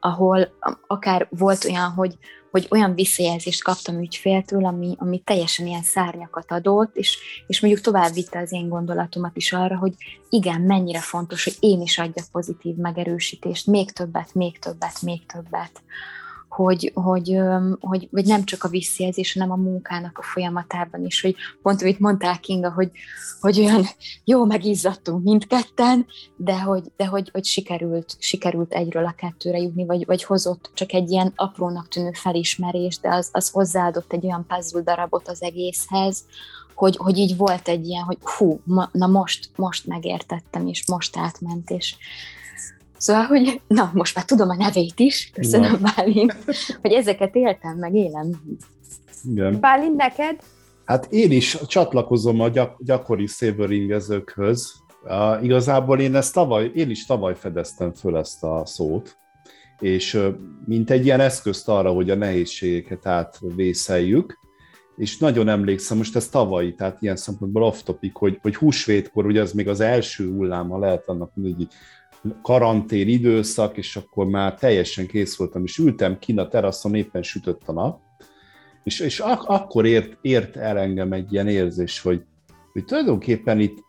S4: ahol akár volt olyan, hogy, hogy olyan visszajelzést kaptam ügyféltől, ami, ami teljesen ilyen szárnyakat adott, és, és mondjuk tovább vitte az én gondolatomat is arra, hogy igen, mennyire fontos, hogy én is adjak pozitív megerősítést, még többet, még többet, még többet hogy, hogy, hogy, hogy nem csak a visszajelzés, hanem a munkának a folyamatában is, hogy pont, amit mondtál Kinga, hogy, hogy olyan jó megizzadtunk mindketten, de hogy, de hogy, hogy sikerült, sikerült egyről a kettőre jutni, vagy, vagy hozott csak egy ilyen aprónak tűnő felismerés, de az, az hozzáadott egy olyan puzzle darabot az egészhez, hogy, hogy így volt egy ilyen, hogy hú, ma, na most, most megértettem, és most átment, és, Szóval, hogy na, most már tudom a nevét is, köszönöm na. Bálint, hogy ezeket éltem, meg élem.
S2: Igen. Bálint, neked?
S1: Hát én is csatlakozom a gyak- gyakori szévöringezőkhöz. Uh, igazából én ezt tavaly, én is tavaly fedeztem föl ezt a szót, és uh, mint egy ilyen eszközt arra, hogy a nehézségeket átvészeljük, és nagyon emlékszem, most ez tavalyi, tehát ilyen szempontból off-topic, hogy, hogy húsvétkor, ugye az még az első hulláma lehet annak, hogy karantén időszak, és akkor már teljesen kész voltam, és ültem kint a teraszon, éppen sütött a nap, és, és ak- akkor ért, ért el engem egy ilyen érzés, hogy, hogy tulajdonképpen itt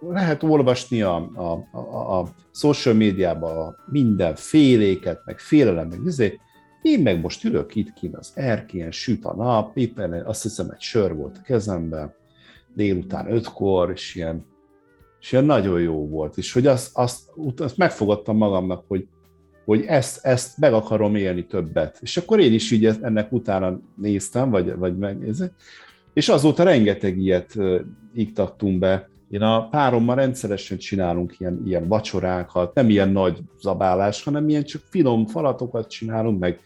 S1: lehet olvasni a, a, a, a social médiában minden féléket, meg félelem, meg ezért, én meg most ülök itt kint az erkélyen, süt a nap, éppen azt hiszem egy sör volt a kezemben, délután ötkor, és ilyen és ilyen nagyon jó volt, és hogy azt, azt, azt megfogadtam magamnak, hogy, hogy ezt, ezt meg akarom élni többet. És akkor én is így ennek utána néztem, vagy, vagy megnézem, és azóta rengeteg ilyet iktattunk be. Én a párommal rendszeresen csinálunk ilyen, ilyen vacsorákat, nem ilyen nagy zabálás, hanem ilyen csak finom falatokat csinálunk, meg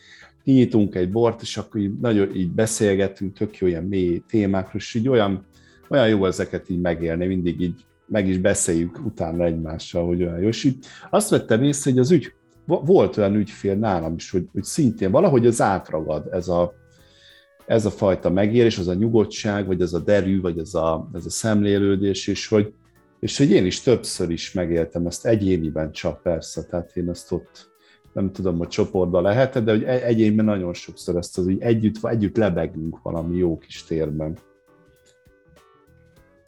S1: kinyitunk egy bort, és akkor így nagyon így beszélgetünk, tök jó ilyen mély témákról, és így olyan, olyan jó ezeket így megélni, mindig így meg is beszéljük utána egymással, hogy olyan jó. És így azt vettem észre, hogy az ügy, volt olyan ügyfél nálam is, hogy, hogy szintén valahogy az átragad ez a, ez a fajta megérés, az a nyugodtság, vagy ez a derű, vagy ez a, ez a szemlélődés, és hogy, és hogy én is többször is megéltem ezt egyéniben csak persze, tehát én ezt ott nem tudom, hogy csoportban lehet, de hogy egyénben nagyon sokszor ezt az, hogy együtt, együtt lebegünk valami jó kis térben.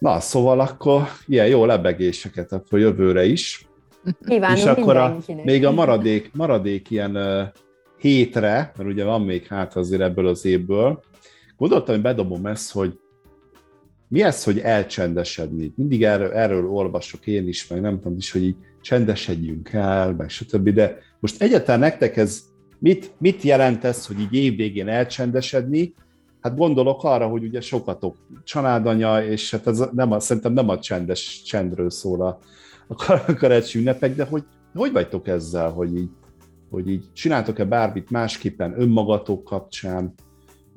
S1: Na, szóval akkor ilyen jó lebegéseket akkor jövőre is.
S2: Kívánom
S1: és akkor a, még a maradék, maradék ilyen uh, hétre, mert ugye van még hát azért ebből az évből, gondoltam, hogy bedobom ezt, hogy mi ez, hogy elcsendesedni? Mindig erről, erről olvasok én is, meg nem tudom is, hogy így csendesedjünk el, meg stb. De most egyáltalán nektek ez mit, mit jelent ez, hogy így évvégén elcsendesedni? Hát gondolok arra, hogy ugye sokatok családanya, és hát ez nem a, szerintem nem a csendes csendről szól a, a karácsony ünnepek, de hogy, hogy vagytok ezzel, hogy így, hogy így csináltok-e bármit másképpen önmagatok kapcsán,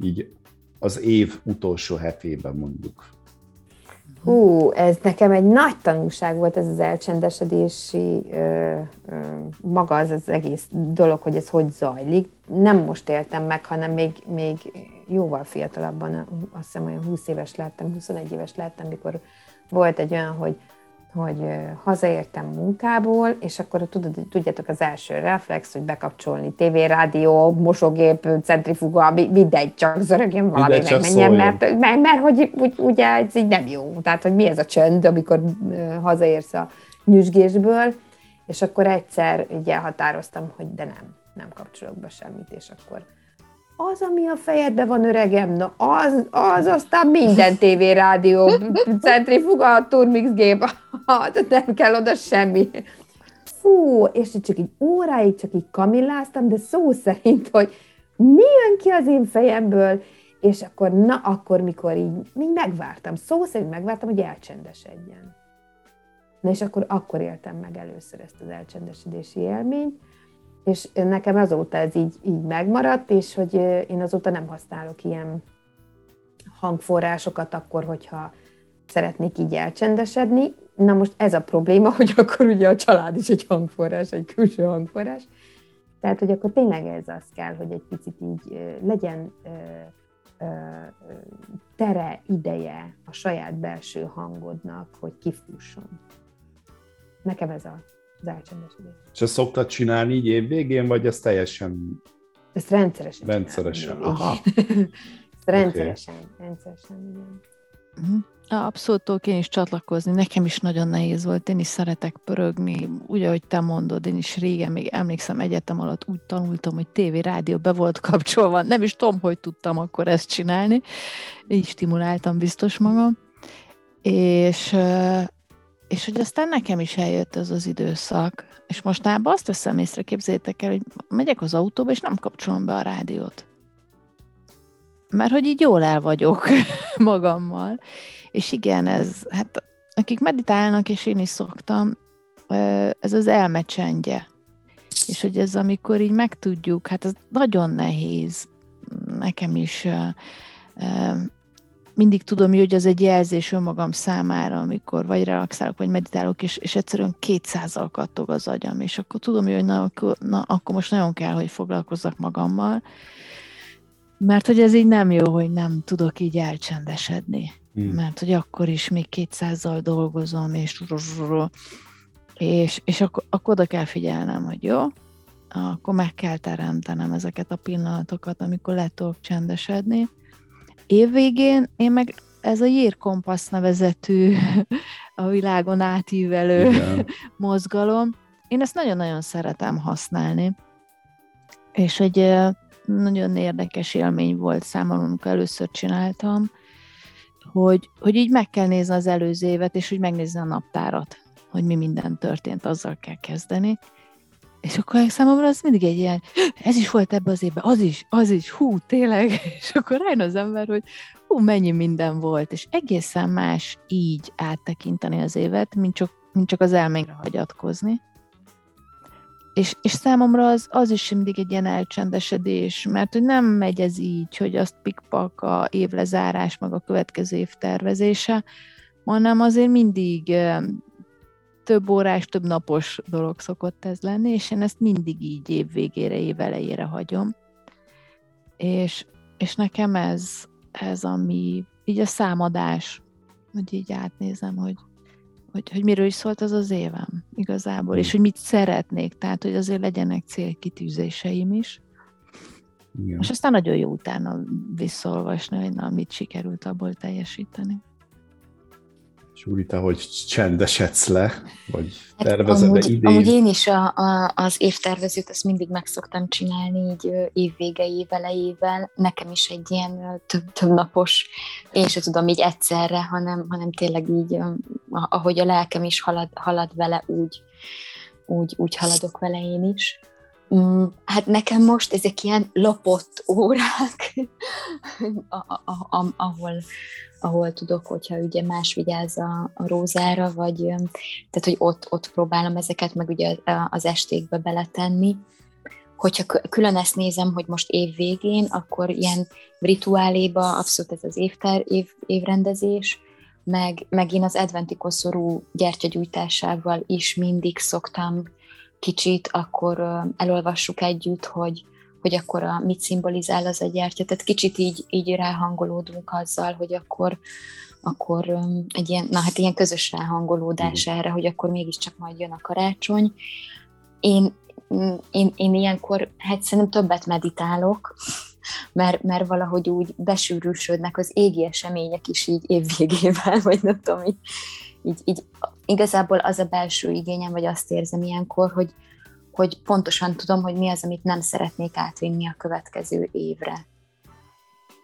S1: így az év utolsó hetében mondjuk?
S2: Hú, ez nekem egy nagy tanulság volt ez az elcsendesedési, ö, ö, maga az az egész dolog, hogy ez hogy zajlik. Nem most éltem meg, hanem még, még jóval fiatalabban, azt hiszem olyan 20 éves lettem, 21 éves lettem, mikor volt egy olyan, hogy hogy hazaértem munkából, és akkor tudod, tudjátok, az első reflex, hogy bekapcsolni tévé, rádió, mosógép, centrifuga, mindegy, csak zörögjön valami, meg menjen, mert, mert, mert hogy úgy, ugye ez így nem jó. Tehát, hogy mi ez a csönd, amikor hazaérsz a nyüzsgésből, és akkor egyszer így elhatároztam, hogy de nem, nem kapcsolok be semmit, és akkor az, ami a fejedben van, öregem, na az, az aztán minden tévé, rádió, centrifuga, turmix gép, nem kell oda semmi. Fú, és csak így óráig csak így kamilláztam, de szó szerint, hogy mi jön ki az én fejemből, és akkor, na, akkor, mikor így, így megvártam, szó szerint megvártam, hogy elcsendesedjen. Na és akkor, akkor éltem meg először ezt az elcsendesedési élményt, és nekem azóta ez így, így megmaradt, és hogy én azóta nem használok ilyen hangforrásokat akkor, hogyha szeretnék így elcsendesedni. Na most ez a probléma, hogy akkor ugye a család is egy hangforrás, egy külső hangforrás. Tehát, hogy akkor tényleg ez az kell, hogy egy picit így legyen tere, ideje a saját belső hangodnak, hogy kifusson. Nekem ez a az elcsendesedés.
S1: És ezt szoktad csinálni így évvégén, vagy ez teljesen...
S2: Ezt rendszeresen
S1: Rendszeresen,
S2: csinálni. aha. ezt rendszeresen, okay. rendszeresen, igen.
S3: Uh-huh. Abszolút tudok én is csatlakozni. Nekem is nagyon nehéz volt. Én is szeretek pörögni, úgy, ahogy te mondod, én is régen még emlékszem egyetem alatt úgy tanultam, hogy tévé, rádió be volt kapcsolva. Nem is tudom, hogy tudtam akkor ezt csinálni. Így stimuláltam biztos magam. És és hogy aztán nekem is eljött ez az időszak, és mostában azt veszem észre, képzétek el, hogy megyek az autóba, és nem kapcsolom be a rádiót. Mert hogy így jól el vagyok magammal. És igen, ez, hát akik meditálnak, és én is szoktam, ez az elmecsendje. És hogy ez amikor így megtudjuk, hát ez nagyon nehéz nekem is mindig tudom, hogy az egy jelzés önmagam számára, amikor vagy relaxálok, vagy meditálok, és, és egyszerűen kétszázal kattog az agyam, és akkor tudom, hogy na, akkor, na, akkor most nagyon kell, hogy foglalkozzak magammal, mert hogy ez így nem jó, hogy nem tudok így elcsendesedni. Hmm. Mert hogy akkor is még kétszázzal dolgozom, és és, és akkor, akkor oda kell figyelnem, hogy jó, akkor meg kell teremtenem ezeket a pillanatokat, amikor le tudok csendesedni, évvégén én meg ez a jérkompasz nevezetű a világon átívelő Igen. mozgalom, én ezt nagyon-nagyon szeretem használni. És egy nagyon érdekes élmény volt számomra, amikor először csináltam. hogy, hogy így meg kell nézni az előző évet, és hogy megnézni a naptárat, hogy mi minden történt, azzal kell kezdeni. És akkor számomra az mindig egy ilyen, ez is volt ebbe az évben, az is, az is, hú, tényleg. És akkor rájön az ember, hogy hú, mennyi minden volt, és egészen más így áttekinteni az évet, mint csak, mint csak az elménkre hagyatkozni. És, és számomra az, az is mindig egy ilyen elcsendesedés, mert hogy nem megy ez így, hogy azt pikpak a évlezárás, meg a következő év tervezése, hanem azért mindig több órás, több napos dolog szokott ez lenni, és én ezt mindig így év végére, év elejére hagyom. És, és nekem ez, ez, ami így a számadás, hogy így átnézem, hogy, hogy, hogy miről is szólt az az évem igazából, és hogy mit szeretnék, tehát hogy azért legyenek célkitűzéseim is. Igen. És aztán nagyon jó utána visszaolvasni, hogy na, mit sikerült abból teljesíteni.
S1: Zsúri, te hogy csendesedsz le, vagy hát tervezed
S4: amúgy, idén? Amúgy én is a, a, az évtervezőt ezt mindig meg szoktam csinálni, így évvégei, elejével. Nekem is egy ilyen több, több napos, én sem tudom így egyszerre, hanem, hanem tényleg így, ahogy a lelkem is halad, halad vele, úgy, úgy, úgy haladok vele én is. Mm, hát nekem most ezek ilyen lopott órák, ahol, ahol tudok, hogyha ugye más vigyáz a, a rózára, vagy tehát, hogy ott, ott próbálom ezeket meg ugye az estékbe beletenni. Hogyha külön ezt nézem, hogy most év végén, akkor ilyen rituáléba abszolút ez az évtár, év, évrendezés, meg, meg én az adventi koszorú gyertyagyújtásával is mindig szoktam kicsit, akkor elolvassuk együtt, hogy, hogy akkor a, mit szimbolizál az a gyertya. Tehát kicsit így, így ráhangolódunk azzal, hogy akkor, akkor egy ilyen, na hát ilyen közös ráhangolódás erre, hogy akkor mégiscsak majd jön a karácsony. Én, én, én ilyenkor hát szerintem többet meditálok, mert, mert valahogy úgy besűrűsödnek az égi események is így évvégével, vagy nem tudom, így, így, így igazából az a belső igényem, vagy azt érzem ilyenkor, hogy, hogy pontosan tudom, hogy mi az, amit nem szeretnék átvinni a következő évre.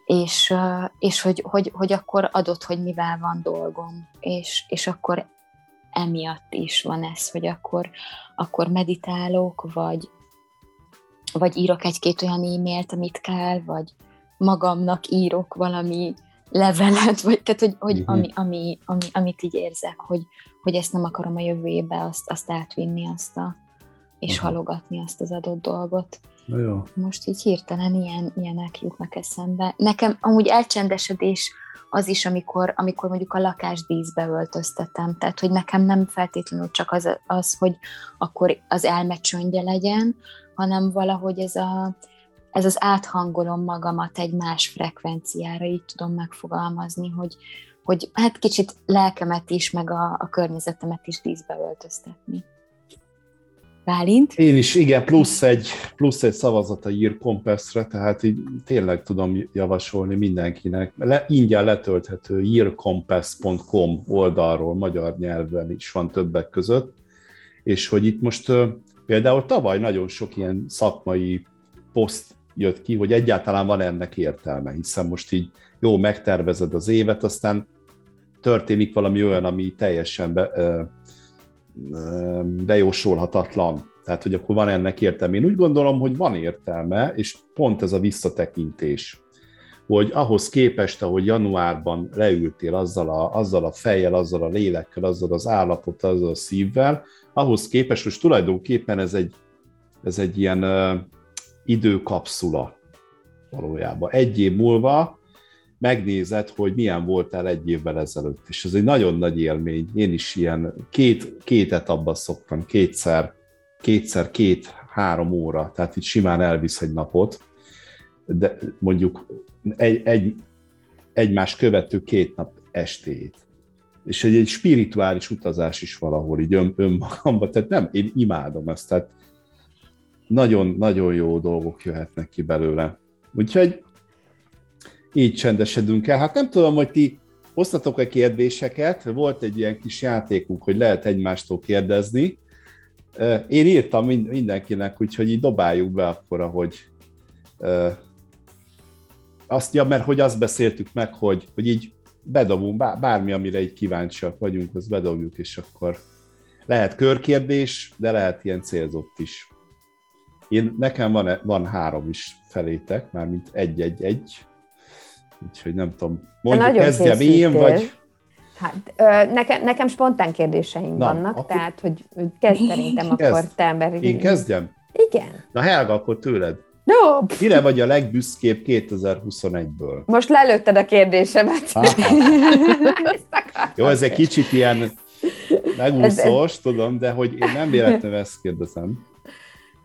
S4: És, és hogy, hogy, hogy akkor adott, hogy mivel van dolgom, és, és akkor emiatt is van ez, hogy akkor, akkor meditálok, vagy, vagy írok egy-két olyan e-mailt, amit kell, vagy magamnak írok valami levelet, vagy tehát, hogy, hogy uh-huh. ami, ami, ami, amit így érzek, hogy, hogy ezt nem akarom a jövőjébe azt, azt átvinni, azt a, és uh-huh. halogatni azt az adott dolgot.
S1: Na jó.
S4: Most így hirtelen ilyen, ilyenek jutnak eszembe. Nekem amúgy elcsendesedés az is, amikor, amikor mondjuk a lakást díszbe öltöztetem. Tehát, hogy nekem nem feltétlenül csak az, az hogy akkor az elme csöndje legyen, hanem valahogy ez, a, ez az áthangolom magamat egy más frekvenciára, így tudom megfogalmazni, hogy, hogy hát kicsit lelkemet is, meg a, a környezetemet is díszbe öltöztetni. Bálint?
S1: Én is, igen, plusz egy, plusz egy szavazat a Year Compass-re, tehát így tényleg tudom javasolni mindenkinek. Le, ingyen letölthető yearcompass.com oldalról, magyar nyelven is van többek között, és hogy itt most például tavaly nagyon sok ilyen szakmai poszt jött ki, hogy egyáltalán van ennek értelme, hiszen most így jó, megtervezed az évet, aztán történik valami olyan, ami teljesen be, bejósolhatatlan. Tehát, hogy akkor van ennek értelme. Én úgy gondolom, hogy van értelme, és pont ez a visszatekintés, hogy ahhoz képest, ahogy januárban leültél azzal a, azzal a fejjel, azzal a lélekkel, azzal az állapot, azzal a szívvel, ahhoz képest, hogy tulajdonképpen ez egy, ez egy ilyen uh, időkapszula valójában. Egy év múlva megnézed, hogy milyen voltál egy évvel ezelőtt. És ez egy nagyon nagy élmény. Én is ilyen két, két etapban szoktam, kétszer, kétszer két-három óra, tehát itt simán elvisz egy napot, de mondjuk egy, egy, egymás követő két nap estét. És egy, egy spirituális utazás is valahol így ön, önmagamban, tehát nem, én imádom ezt, tehát nagyon-nagyon jó dolgok jöhetnek ki belőle. Úgyhogy így csendesedünk el. Hát nem tudom, hogy ti hoztatok-e kérdéseket, volt egy ilyen kis játékunk, hogy lehet egymástól kérdezni. Én írtam mindenkinek, úgyhogy így dobáljuk be akkor, ahogy azt, ja, mert hogy azt beszéltük meg, hogy, hogy így bedobunk, bármi, amire egy kíváncsiak vagyunk, az bedobjuk, és akkor lehet körkérdés, de lehet ilyen célzott is. Én, nekem van, van három is felétek, mármint egy-egy-egy, úgyhogy nem tudom, mondjuk Nagyon kezdjem én, vagy...
S2: Hát, ö, nekem, nekem spontán kérdéseim Na, vannak, akkor... tehát, hogy kezd szerintem Kezd. akkor te ember.
S1: Én kezdjem?
S2: Igen.
S1: Na Helga, akkor tőled.
S2: No.
S1: Mire vagy a legbüszkébb 2021-ből?
S2: Most lelőtted a kérdésemet.
S1: Jó, ez egy kicsit ilyen megúszós, tudom, de hogy én nem véletlenül ezt kérdezem.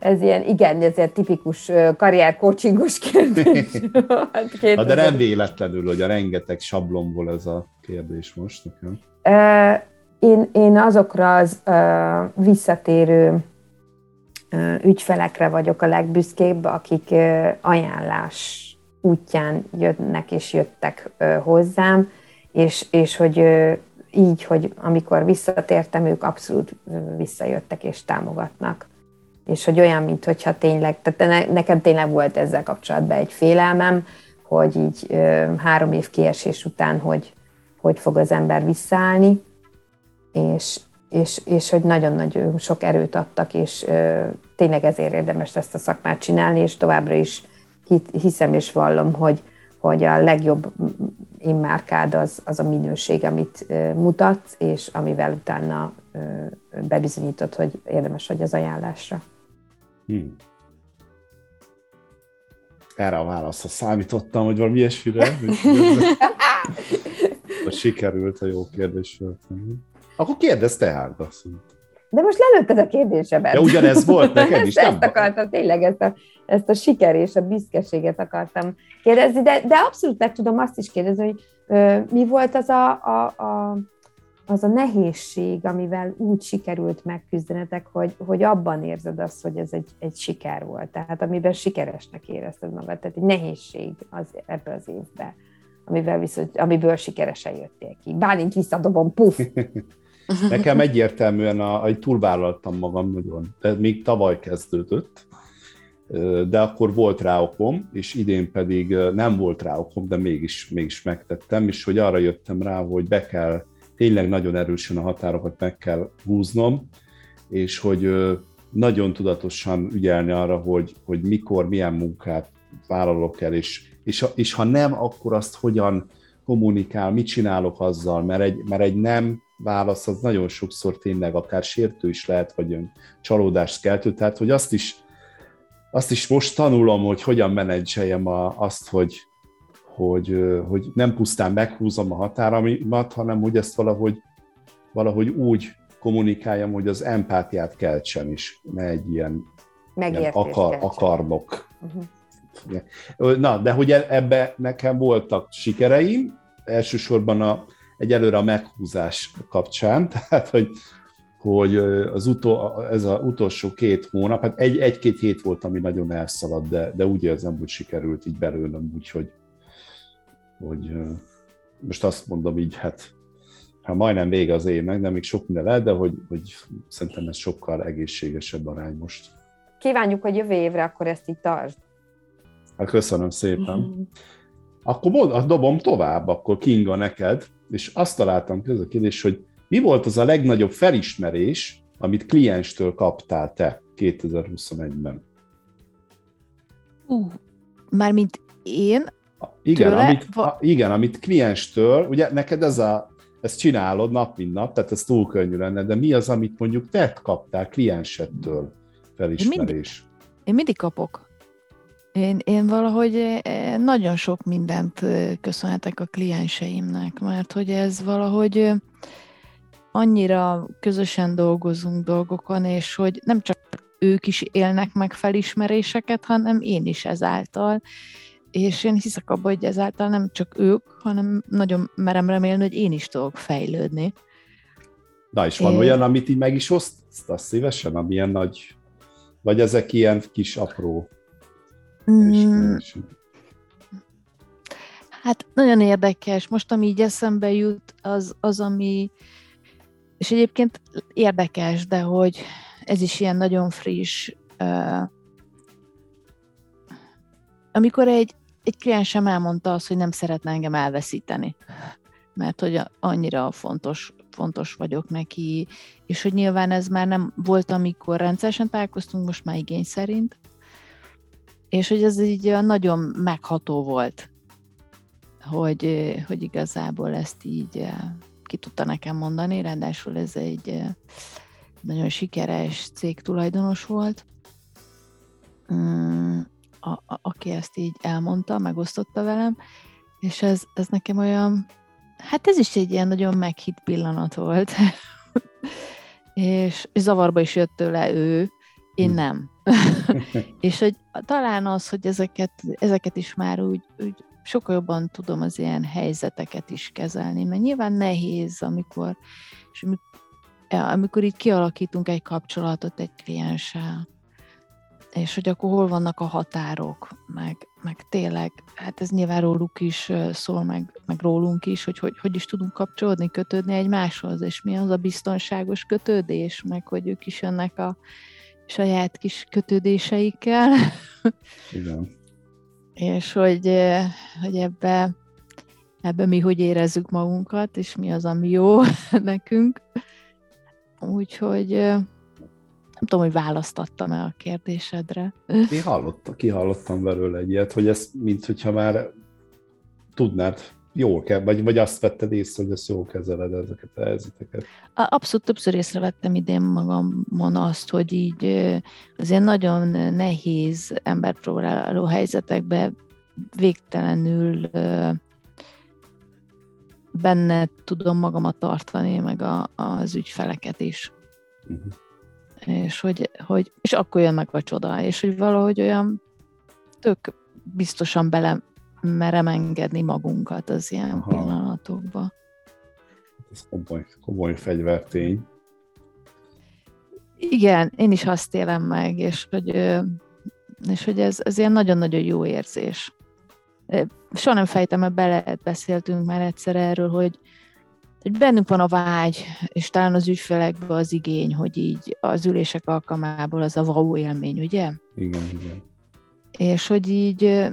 S2: Ez ilyen, igen, ez egy tipikus karriercoachingos kérdés.
S1: hát Na, de nem véletlenül, hogy a rengeteg sablomból ez a kérdés most nekem.
S2: Én, én azokra az visszatérő ügyfelekre vagyok a legbüszkébb, akik ajánlás útján jönnek és jöttek hozzám, és, és hogy így, hogy amikor visszatértem, ők abszolút visszajöttek és támogatnak. És hogy olyan, mint hogyha tényleg, tehát nekem tényleg volt ezzel kapcsolatban egy félelmem, hogy így három év kiesés után, hogy, hogy fog az ember visszaállni, és, és, és hogy nagyon-nagyon sok erőt adtak, és tényleg ezért érdemes ezt a szakmát csinálni, és továbbra is hiszem és vallom, hogy, hogy a legjobb márkád az, az a minőség, amit mutatsz, és amivel utána bebizonyítod, hogy érdemes vagy az ajánlásra. Hmm.
S1: Erre a válaszra számítottam, hogy valami ilyesmire. hogy sikerült a jó kérdés föltenni. Akkor kérdezz te hát,
S2: De most lelőtted a kérdésemet.
S1: De ugyanez volt neked is,
S2: nem? Ezt akartam, tényleg ezt a, ezt a siker és a büszkeséget akartam kérdezni, de, de abszolút meg tudom azt is kérdezni, hogy ö, mi volt az a, a, a, az a nehézség, amivel úgy sikerült megküzdenetek, hogy, hogy abban érzed azt, hogy ez egy, egy siker volt, tehát amiben sikeresnek érezted magad, tehát egy nehézség az ebbe az évbe, amivel viszont, amiből sikeresen jöttél ki. Bálint visszadobom, puf!
S1: Nekem egyértelműen, a, a, túlvállaltam magam nagyon, de még tavaly kezdődött, de akkor volt rá okom, és idén pedig nem volt rá okom, de mégis, mégis megtettem, és hogy arra jöttem rá, hogy be kell, tényleg nagyon erősen a határokat meg kell húznom, és hogy nagyon tudatosan ügyelni arra, hogy, hogy mikor, milyen munkát vállalok el, és, és, és ha nem, akkor azt hogyan kommunikál, mit csinálok azzal, mert egy, mert egy nem válasz az nagyon sokszor tényleg akár sértő is lehet, vagy ön csalódást keltő, tehát hogy azt is, azt is most tanulom, hogy hogyan menedzseljem a, azt, hogy, hogy, hogy nem pusztán meghúzom a határamat, hanem hogy ezt valahogy, valahogy úgy kommunikáljam, hogy az empátiát keltsen is, ne egy ilyen, ilyen akar, akarnok. Uh-huh. Na, de hogy e, ebbe nekem voltak sikereim, elsősorban a, egyelőre a meghúzás kapcsán, tehát hogy, hogy az utó, ez az utolsó két hónap, hát egy, egy-két hét volt, ami nagyon elszaladt, de, de úgy érzem, hogy sikerült így belőlem, úgyhogy hogy most azt mondom így, hát ha majdnem vége az évnek, de még sok minden lehet, de hogy, hogy szerintem ez sokkal egészségesebb arány most.
S2: Kívánjuk, hogy jövő évre akkor ezt így tartsd.
S1: Hát köszönöm szépen. Akkor mond, dobom tovább, akkor Kinga neked és azt találtam ki az a kérdés, hogy mi volt az a legnagyobb felismerés, amit klienstől kaptál te 2021-ben?
S3: Uh, mármint én?
S1: Igen, tőle, amit, a, igen, amit klienstől, ugye neked ez a, ezt csinálod nap, mint nap, tehát ez túl könnyű lenne, de mi az, amit mondjuk te kaptál kliensettől felismerés? Én mindig,
S3: én mindig kapok. Én, én valahogy eh, nagyon sok mindent eh, köszönhetek a klienseimnek, mert hogy ez valahogy eh, annyira közösen dolgozunk dolgokon, és hogy nem csak ők is élnek meg felismeréseket, hanem én is ezáltal. És én hiszek abban, hogy ezáltal nem csak ők, hanem nagyon merem remélni, hogy én is tudok fejlődni.
S1: Na, és van é... olyan, amit így meg is osztasz szívesen, amilyen nagy, vagy ezek ilyen kis apró Mm.
S3: Hát nagyon érdekes. Most, ami így eszembe jut, az, az, ami és egyébként érdekes, de hogy ez is ilyen nagyon friss. Uh, amikor egy, egy kliensem elmondta azt, hogy nem szeretne engem elveszíteni. mert hogy annyira fontos, fontos vagyok neki, és hogy nyilván ez már nem volt, amikor rendszeresen találkoztunk, most már igény szerint, és hogy ez így nagyon megható volt, hogy, hogy igazából ezt így ki tudta nekem mondani, ráadásul ez egy nagyon sikeres cég tulajdonos volt, mm, a, a, aki ezt így elmondta, megosztotta velem, és ez, ez nekem olyan, hát ez is egy ilyen nagyon meghitt pillanat volt, és, és zavarba is jött tőle ő, én hm. nem. és hogy talán az, hogy ezeket, ezeket is már úgy, úgy sokkal jobban tudom az ilyen helyzeteket is kezelni, mert nyilván nehéz, amikor, és amikor, amikor így kialakítunk egy kapcsolatot egy klienssel, és hogy akkor hol vannak a határok, meg, meg tényleg, hát ez nyilván róluk is szól, meg, meg rólunk is, hogy, hogy hogy is tudunk kapcsolódni, kötődni egymáshoz, és mi az a biztonságos kötődés, meg hogy ők is jönnek a saját kis kötődéseikkel.
S1: Igen.
S3: és hogy, hogy ebbe, ebbe mi hogy érezzük magunkat, és mi az, ami jó nekünk. Úgyhogy nem tudom, hogy választattam-e a kérdésedre.
S1: Én hallottam, kihallottam belőle egy ilyet, hogy ez, mint hogyha már tudnád jól kell, vagy, vagy azt vetted észre, hogy ezt jól kezeled ezeket a helyzeteket?
S3: Abszolút többször észrevettem idén magamon azt, hogy így azért nagyon nehéz emberpróbáló helyzetekbe végtelenül benne tudom magamat tartani, meg a, az ügyfeleket is. Uh-huh és hogy, hogy és akkor jön meg a csoda, és hogy valahogy olyan tök biztosan bele merem engedni magunkat az ilyen Aha. pillanatokba.
S1: Ez komoly, komoly fegyvertény.
S3: Igen, én is azt élem meg, és hogy, és hogy ez, ez ilyen nagyon-nagyon jó érzés. Soha nem fejtem el bele, beszéltünk már egyszer erről, hogy, hogy bennünk van a vágy, és talán az ügyfelekben az igény, hogy így az ülések alkalmából az a wow élmény, ugye?
S1: Igen, igen.
S3: És hogy így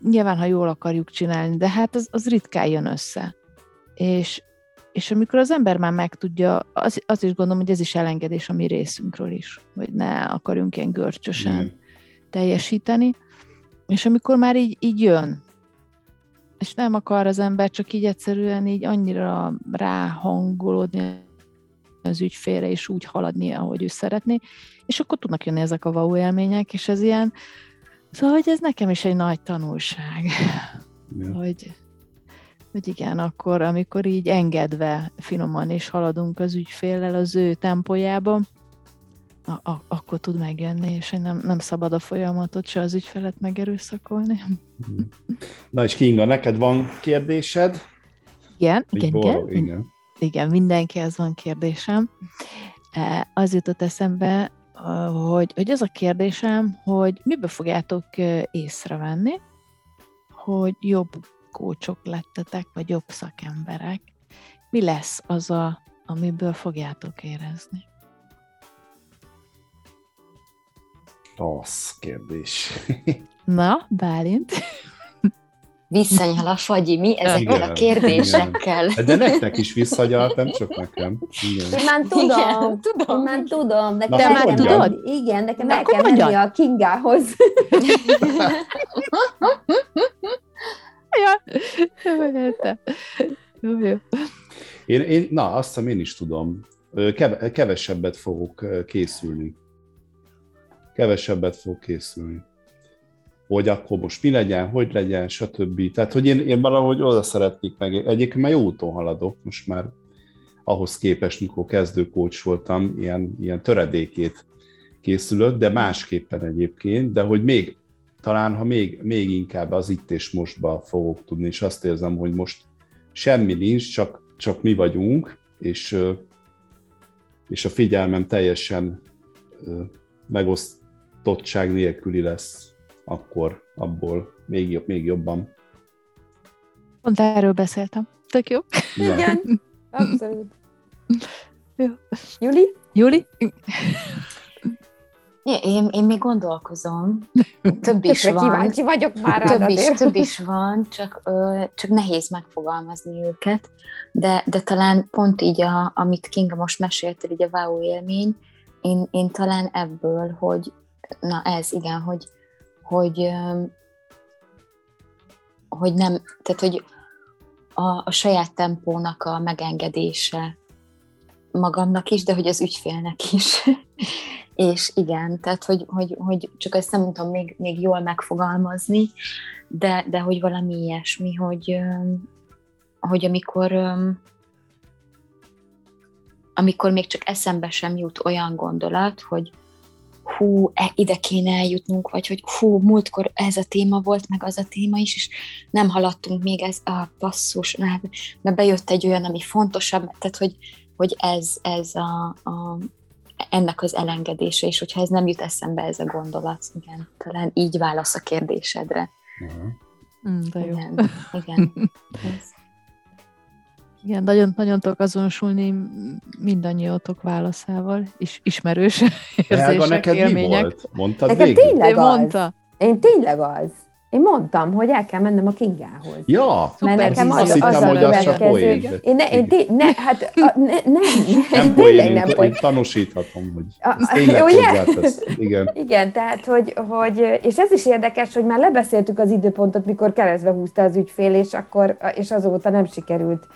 S3: nyilván, ha jól akarjuk csinálni, de hát az, az ritkán jön össze. És, és amikor az ember már megtudja, az, az is gondolom, hogy ez is elengedés a mi részünkről is, hogy ne akarjunk ilyen görcsösen mm. teljesíteni. És amikor már így, így jön, és nem akar az ember csak így egyszerűen így annyira ráhangolódni az ügyfélre, és úgy haladni, ahogy ő szeretné, és akkor tudnak jönni ezek a wow élmények, és ez ilyen, szóval, hogy ez nekem is egy nagy tanulság, ja. hogy, hogy igen, akkor, amikor így engedve finoman és haladunk az ügyféllel az ő tempójában, a, a, akkor tud megjönni, és nem, nem szabad a folyamatot se az ügyfelet megerőszakolni.
S1: Na és Kinga, neked van kérdésed?
S3: Igen, igen,
S1: igen.
S3: igen. Igen, mindenkihez van kérdésem. E, az jutott eszembe, hogy, hogy az a kérdésem, hogy mibe fogjátok észrevenni, hogy jobb kócsok lettetek, vagy jobb szakemberek. Mi lesz az, a, amiből fogjátok érezni?
S1: Rossz kérdés.
S3: Na, Bálint?
S4: Visszanyal a fagyi, mi ezekkel igen, a kérdésekkel?
S1: Igen. De nektek is visszagyalt, nem csak nekem.
S2: Igen. Én már tudom, igen, tudom. Én már tudom.
S3: Nekem De már tudod?
S2: Igen, nekem Na, el kell menni a Kingához.
S3: ja, jó, jó.
S1: Én, én, na, azt hiszem én is tudom. Kevesebbet fogok készülni kevesebbet fog készülni. Hogy akkor most mi legyen, hogy legyen, stb. Tehát, hogy én, én valahogy oda szeretnék meg. Egyébként már jó úton haladok, most már ahhoz képest, mikor kezdőkócs voltam, ilyen, ilyen töredékét készülök, de másképpen egyébként, de hogy még, talán ha még, még inkább az itt és mostba fogok tudni, és azt érzem, hogy most semmi nincs, csak, csak mi vagyunk, és, és a figyelmem teljesen megoszt, nyitottság nélküli lesz, akkor abból még, jobb, még jobban.
S3: Pont erről beszéltem. Tök jó.
S2: Ja. Igen, abszolút. Jó. Juli?
S3: Juli?
S4: Én, én még gondolkozom. Több is van.
S2: Kíváncsi vagyok már
S4: több is, több is van, csak, ö, csak nehéz megfogalmazni őket. De, de talán pont így, a, amit Kinga most mesélt, így a wow élmény, én, én talán ebből, hogy na ez, igen, hogy, hogy, hogy nem, tehát hogy a, a saját tempónak a megengedése magamnak is, de hogy az ügyfélnek is. és igen, tehát hogy, hogy, hogy csak ezt nem tudom még, még jól megfogalmazni, de, de hogy valami ilyesmi, hogy, hogy amikor amikor még csak eszembe sem jut olyan gondolat, hogy hú, e, ide kéne eljutnunk, vagy hogy hú, múltkor ez a téma volt, meg az a téma is, és nem haladtunk még ez a passzus, mert, mert bejött egy olyan, ami fontosabb, tehát hogy, hogy ez, ez a, a, ennek az elengedése, és hogyha ez nem jut eszembe ez a gondolat, igen, talán így válasz a kérdésedre. Uh-huh.
S3: Mm, de jó.
S4: Igen, igen. Ez.
S3: Igen, nagyon, nagyon tudok azonosulni mindannyiótok válaszával, is, ismerős érzések, Helga, neked élmények. Mi volt?
S1: Mondtad
S2: neked végig? tényleg az. Mondta. Én tényleg az. Én mondtam, hogy el kell mennem a Kingához.
S1: Ja,
S2: mert nekem az,
S1: azt az, hittem, hogy az csak poén.
S2: Én, ne, én té- ne, hát a, ne, nem,
S1: nem poén, nem poén. Én tanúsíthatom, hogy tényleg
S2: Igen. Igen, tehát, hogy, hogy, és ez is érdekes, hogy már lebeszéltük az időpontot, mikor keresztbe húzta az ügyfél, és akkor, és azóta nem sikerült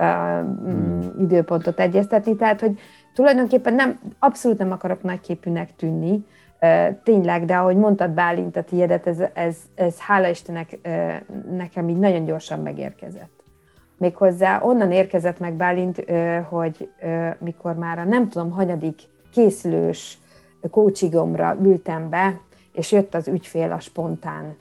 S2: hmm. időpontot egyeztetni, tehát hogy tulajdonképpen nem, abszolút nem akarok nagyképűnek tűnni, tényleg, de ahogy mondtad Bálint a tiédet, ez, ez, ez hála Istennek nekem így nagyon gyorsan megérkezett. Méghozzá onnan érkezett meg Bálint, hogy mikor már a nem tudom, hanyadik készülős coachingomra ültem be, és jött az ügyfél a spontán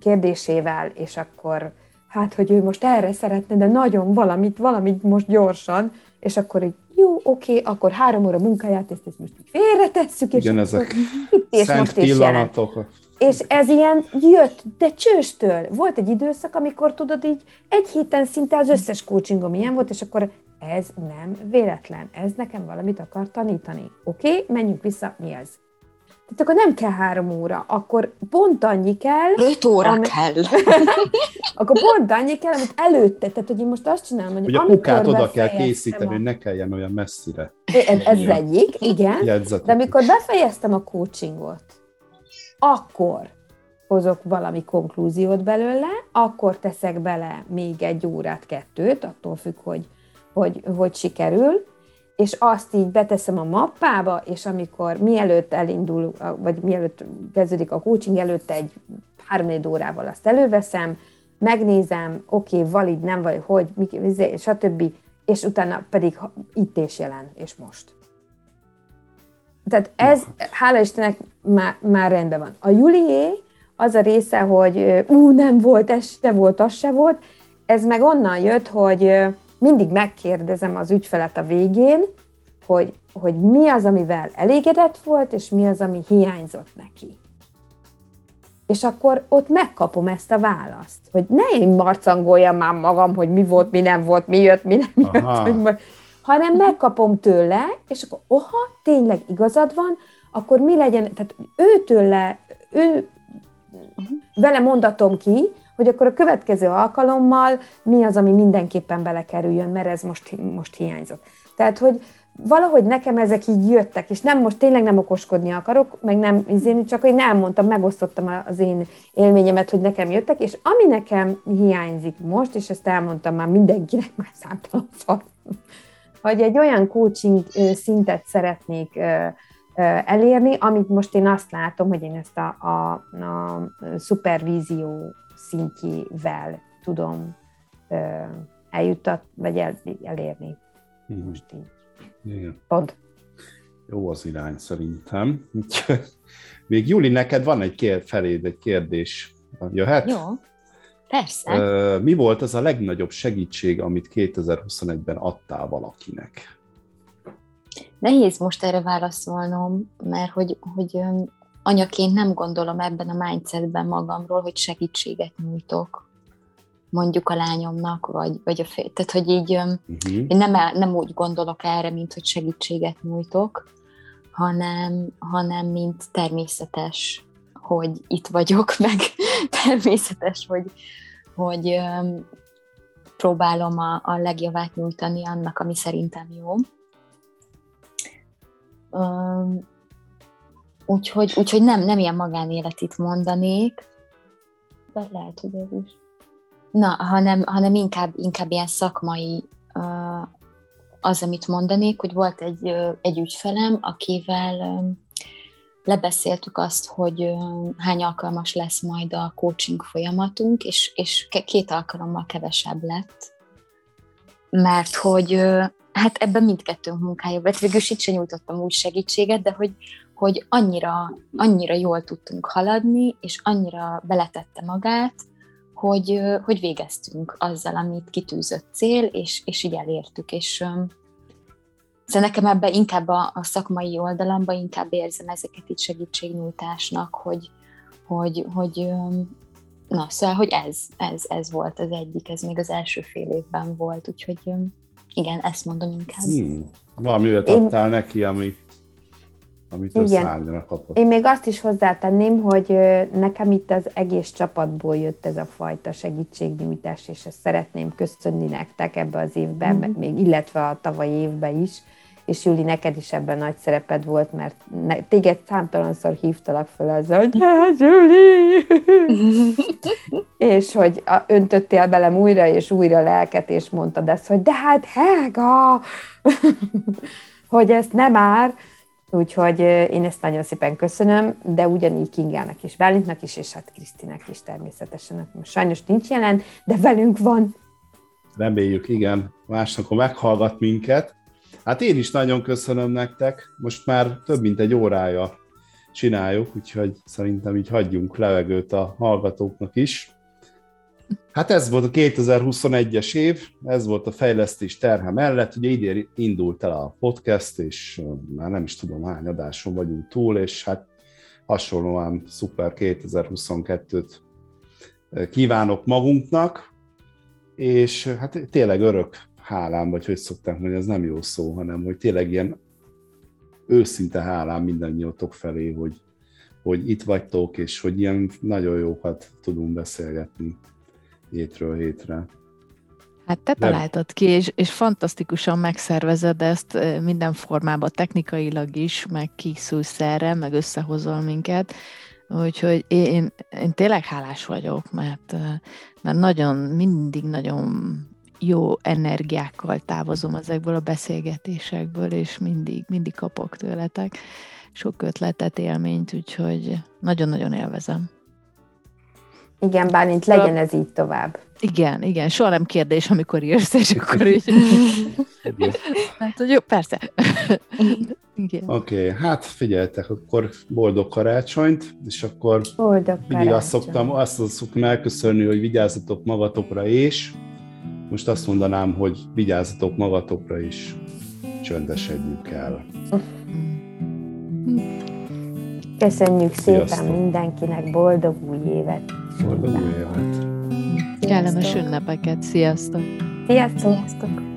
S2: kérdésével, és akkor hát, hogy ő most erre szeretne, de nagyon valamit, valamit most gyorsan, és akkor így, jó, oké, akkor három óra munkáját, ezt, ezt most félretesszük, és
S1: Igen, ezek itt és szent most pillanatok.
S2: És ez ilyen jött, de csőstől. Volt egy időszak, amikor tudod így, egy héten szinte az összes coachingom ilyen volt, és akkor ez nem véletlen, ez nekem valamit akar tanítani. Oké, menjünk vissza, mi ez? Tehát akkor nem kell három óra, akkor pont annyi kell.
S4: Öt óra ami... kell.
S2: akkor pont annyi kell, amit előtte. Tehát, hogy én most azt csinálom, hogy,
S1: hogy a kukát oda kell készíteni, a... hogy ne kelljen olyan messzire.
S2: Ez, ez egyik, igen. Jegyzetek. De amikor befejeztem a coachingot, akkor hozok valami konklúziót belőle, akkor teszek bele még egy órát, kettőt, attól függ, hogy hogy, hogy sikerül, és azt így beteszem a mappába, és amikor mielőtt elindul, vagy mielőtt kezdődik a coaching, előtt egy három órával azt előveszem, megnézem, oké, okay, valid, nem vagy, hogy, izé, stb., és utána pedig itt és jelen, és most. Tehát ez, hála Istennek, már, már rendben van. A Julié az a része, hogy ú, nem volt, ez se volt, az se volt, ez meg onnan jött, hogy mindig megkérdezem az ügyfelet a végén, hogy, hogy mi az, amivel elégedett volt, és mi az, ami hiányzott neki. És akkor ott megkapom ezt a választ, hogy ne én marcangoljam már magam, hogy mi volt, mi nem volt, mi jött, mi nem jött, hogy, hanem megkapom tőle, és akkor oha, tényleg igazad van, akkor mi legyen, tehát ő tőle, ő vele mondatom ki, hogy akkor a következő alkalommal mi az, ami mindenképpen belekerüljön, mert ez most, most hiányzott. Tehát, hogy valahogy nekem ezek így jöttek, és nem most tényleg nem okoskodni akarok, meg nem izéni, csak hogy nem mondtam, megosztottam az én élményemet, hogy nekem jöttek, és ami nekem hiányzik most, és ezt elmondtam már mindenkinek, már számtalan hogy egy olyan coaching szintet szeretnék elérni, amit most én azt látom, hogy én ezt a, a, a szupervízió szintjével tudom eljuttat, vagy el, elérni. Hmm. Most így.
S1: Igen.
S2: Pont.
S1: Jó az irány szerintem. Még Juli, neked van egy kér, feléd egy kérdés. Jöhet?
S4: Jó, persze.
S1: Mi volt az a legnagyobb segítség, amit 2021-ben adtál valakinek?
S4: Nehéz most erre válaszolnom, mert hogy, hogy anyaként nem gondolom ebben a mindsetben magamról, hogy segítséget nyújtok mondjuk a lányomnak, vagy, vagy a fél. Tehát, hogy így uh-huh. én nem, nem úgy gondolok erre, mint hogy segítséget nyújtok, hanem, hanem mint természetes, hogy itt vagyok, meg természetes, hogy, hogy próbálom a, a legjavát nyújtani annak, ami szerintem jó. Úgyhogy, úgyhogy nem, nem ilyen magánéletit mondanék, de lehet, hogy ez is. Na, hanem, hanem inkább, inkább ilyen szakmai az, amit mondanék, hogy volt egy, egy ügyfelem, akivel lebeszéltük azt, hogy hány alkalmas lesz majd a coaching folyamatunk, és, és két alkalommal kevesebb lett, mert hogy hát ebben mindkettőnk munkája volt. Végül itt sem nyújtottam úgy segítséget, de hogy, hogy annyira, annyira jól tudtunk haladni, és annyira beletette magát, hogy, hogy végeztünk azzal, amit kitűzött cél, és, és így elértük. És szóval nekem ebben inkább a, a szakmai oldalamban inkább érzem ezeket itt segítségnyújtásnak, hogy, hogy, hogy na, szóval, hogy ez, ez, ez volt az egyik, ez még az első fél évben volt, úgyhogy igen, ezt mondom inkább. Hmm.
S1: Valami adtál Én... neki, ami amit
S2: Igen. kapott. Én még azt is hozzátenném, hogy nekem itt az egész csapatból jött ez a fajta segítségnyújtás, és ezt szeretném köszönni nektek ebbe az évben, mm-hmm. még illetve a tavalyi évben is, és Júli, neked is ebben nagy szereped volt, mert ne, téged számtalanszor hívtalak fel azzal, hogy Júli! és hogy a, öntöttél belem újra és újra lelket, és mondtad ezt, hogy de hát Helga! hogy ezt nem már, Úgyhogy én ezt nagyon szépen köszönöm, de ugyanígy Kingának is, Bálintnak is, és hát Krisztinek is természetesen. Most sajnos nincs jelen, de velünk van.
S1: Reméljük, igen. Másnak meghallgat minket. Hát én is nagyon köszönöm nektek. Most már több mint egy órája csináljuk, úgyhogy szerintem így hagyjunk levegőt a hallgatóknak is. Hát ez volt a 2021-es év, ez volt a fejlesztés terhe mellett. Ugye idén indult el a podcast, és már nem is tudom hány adáson vagyunk túl, és hát hasonlóan szuper 2022-t kívánok magunknak, és hát tényleg örök hálám, vagy hogy szokták mondani, ez nem jó szó, hanem hogy tényleg ilyen őszinte hálám mindannyiótok felé, hogy, hogy itt vagytok, és hogy ilyen nagyon jókat tudunk beszélgetni hétről hétre.
S3: Hát te De... találtad ki, és, és fantasztikusan megszervezed ezt minden formában, technikailag is, meg kiszújsz erre, meg összehozol minket. Úgyhogy én, én tényleg hálás vagyok, mert, mert nagyon, mindig nagyon jó energiákkal távozom ezekből a beszélgetésekből, és mindig, mindig kapok tőletek sok ötletet, élményt, úgyhogy nagyon-nagyon élvezem.
S2: Igen, Bálint, legyen ez így tovább.
S3: Igen, igen, soha nem kérdés, amikor írsz, és akkor így... hát, hogy jó, persze.
S1: Oké, okay, hát figyeltek, akkor boldog karácsonyt, és akkor boldog mindig azt szoktam, azt szoktam elköszönni, hogy vigyázzatok magatokra, és most azt mondanám, hogy vigyázzatok magatokra is, csöndesedjük el.
S2: Köszönjük szépen Sziasztok. mindenkinek, boldog új évet!
S1: Boldog új évet!
S3: Kellemes ünnepeket, sziasztok!
S2: Sziasztok! sziasztok.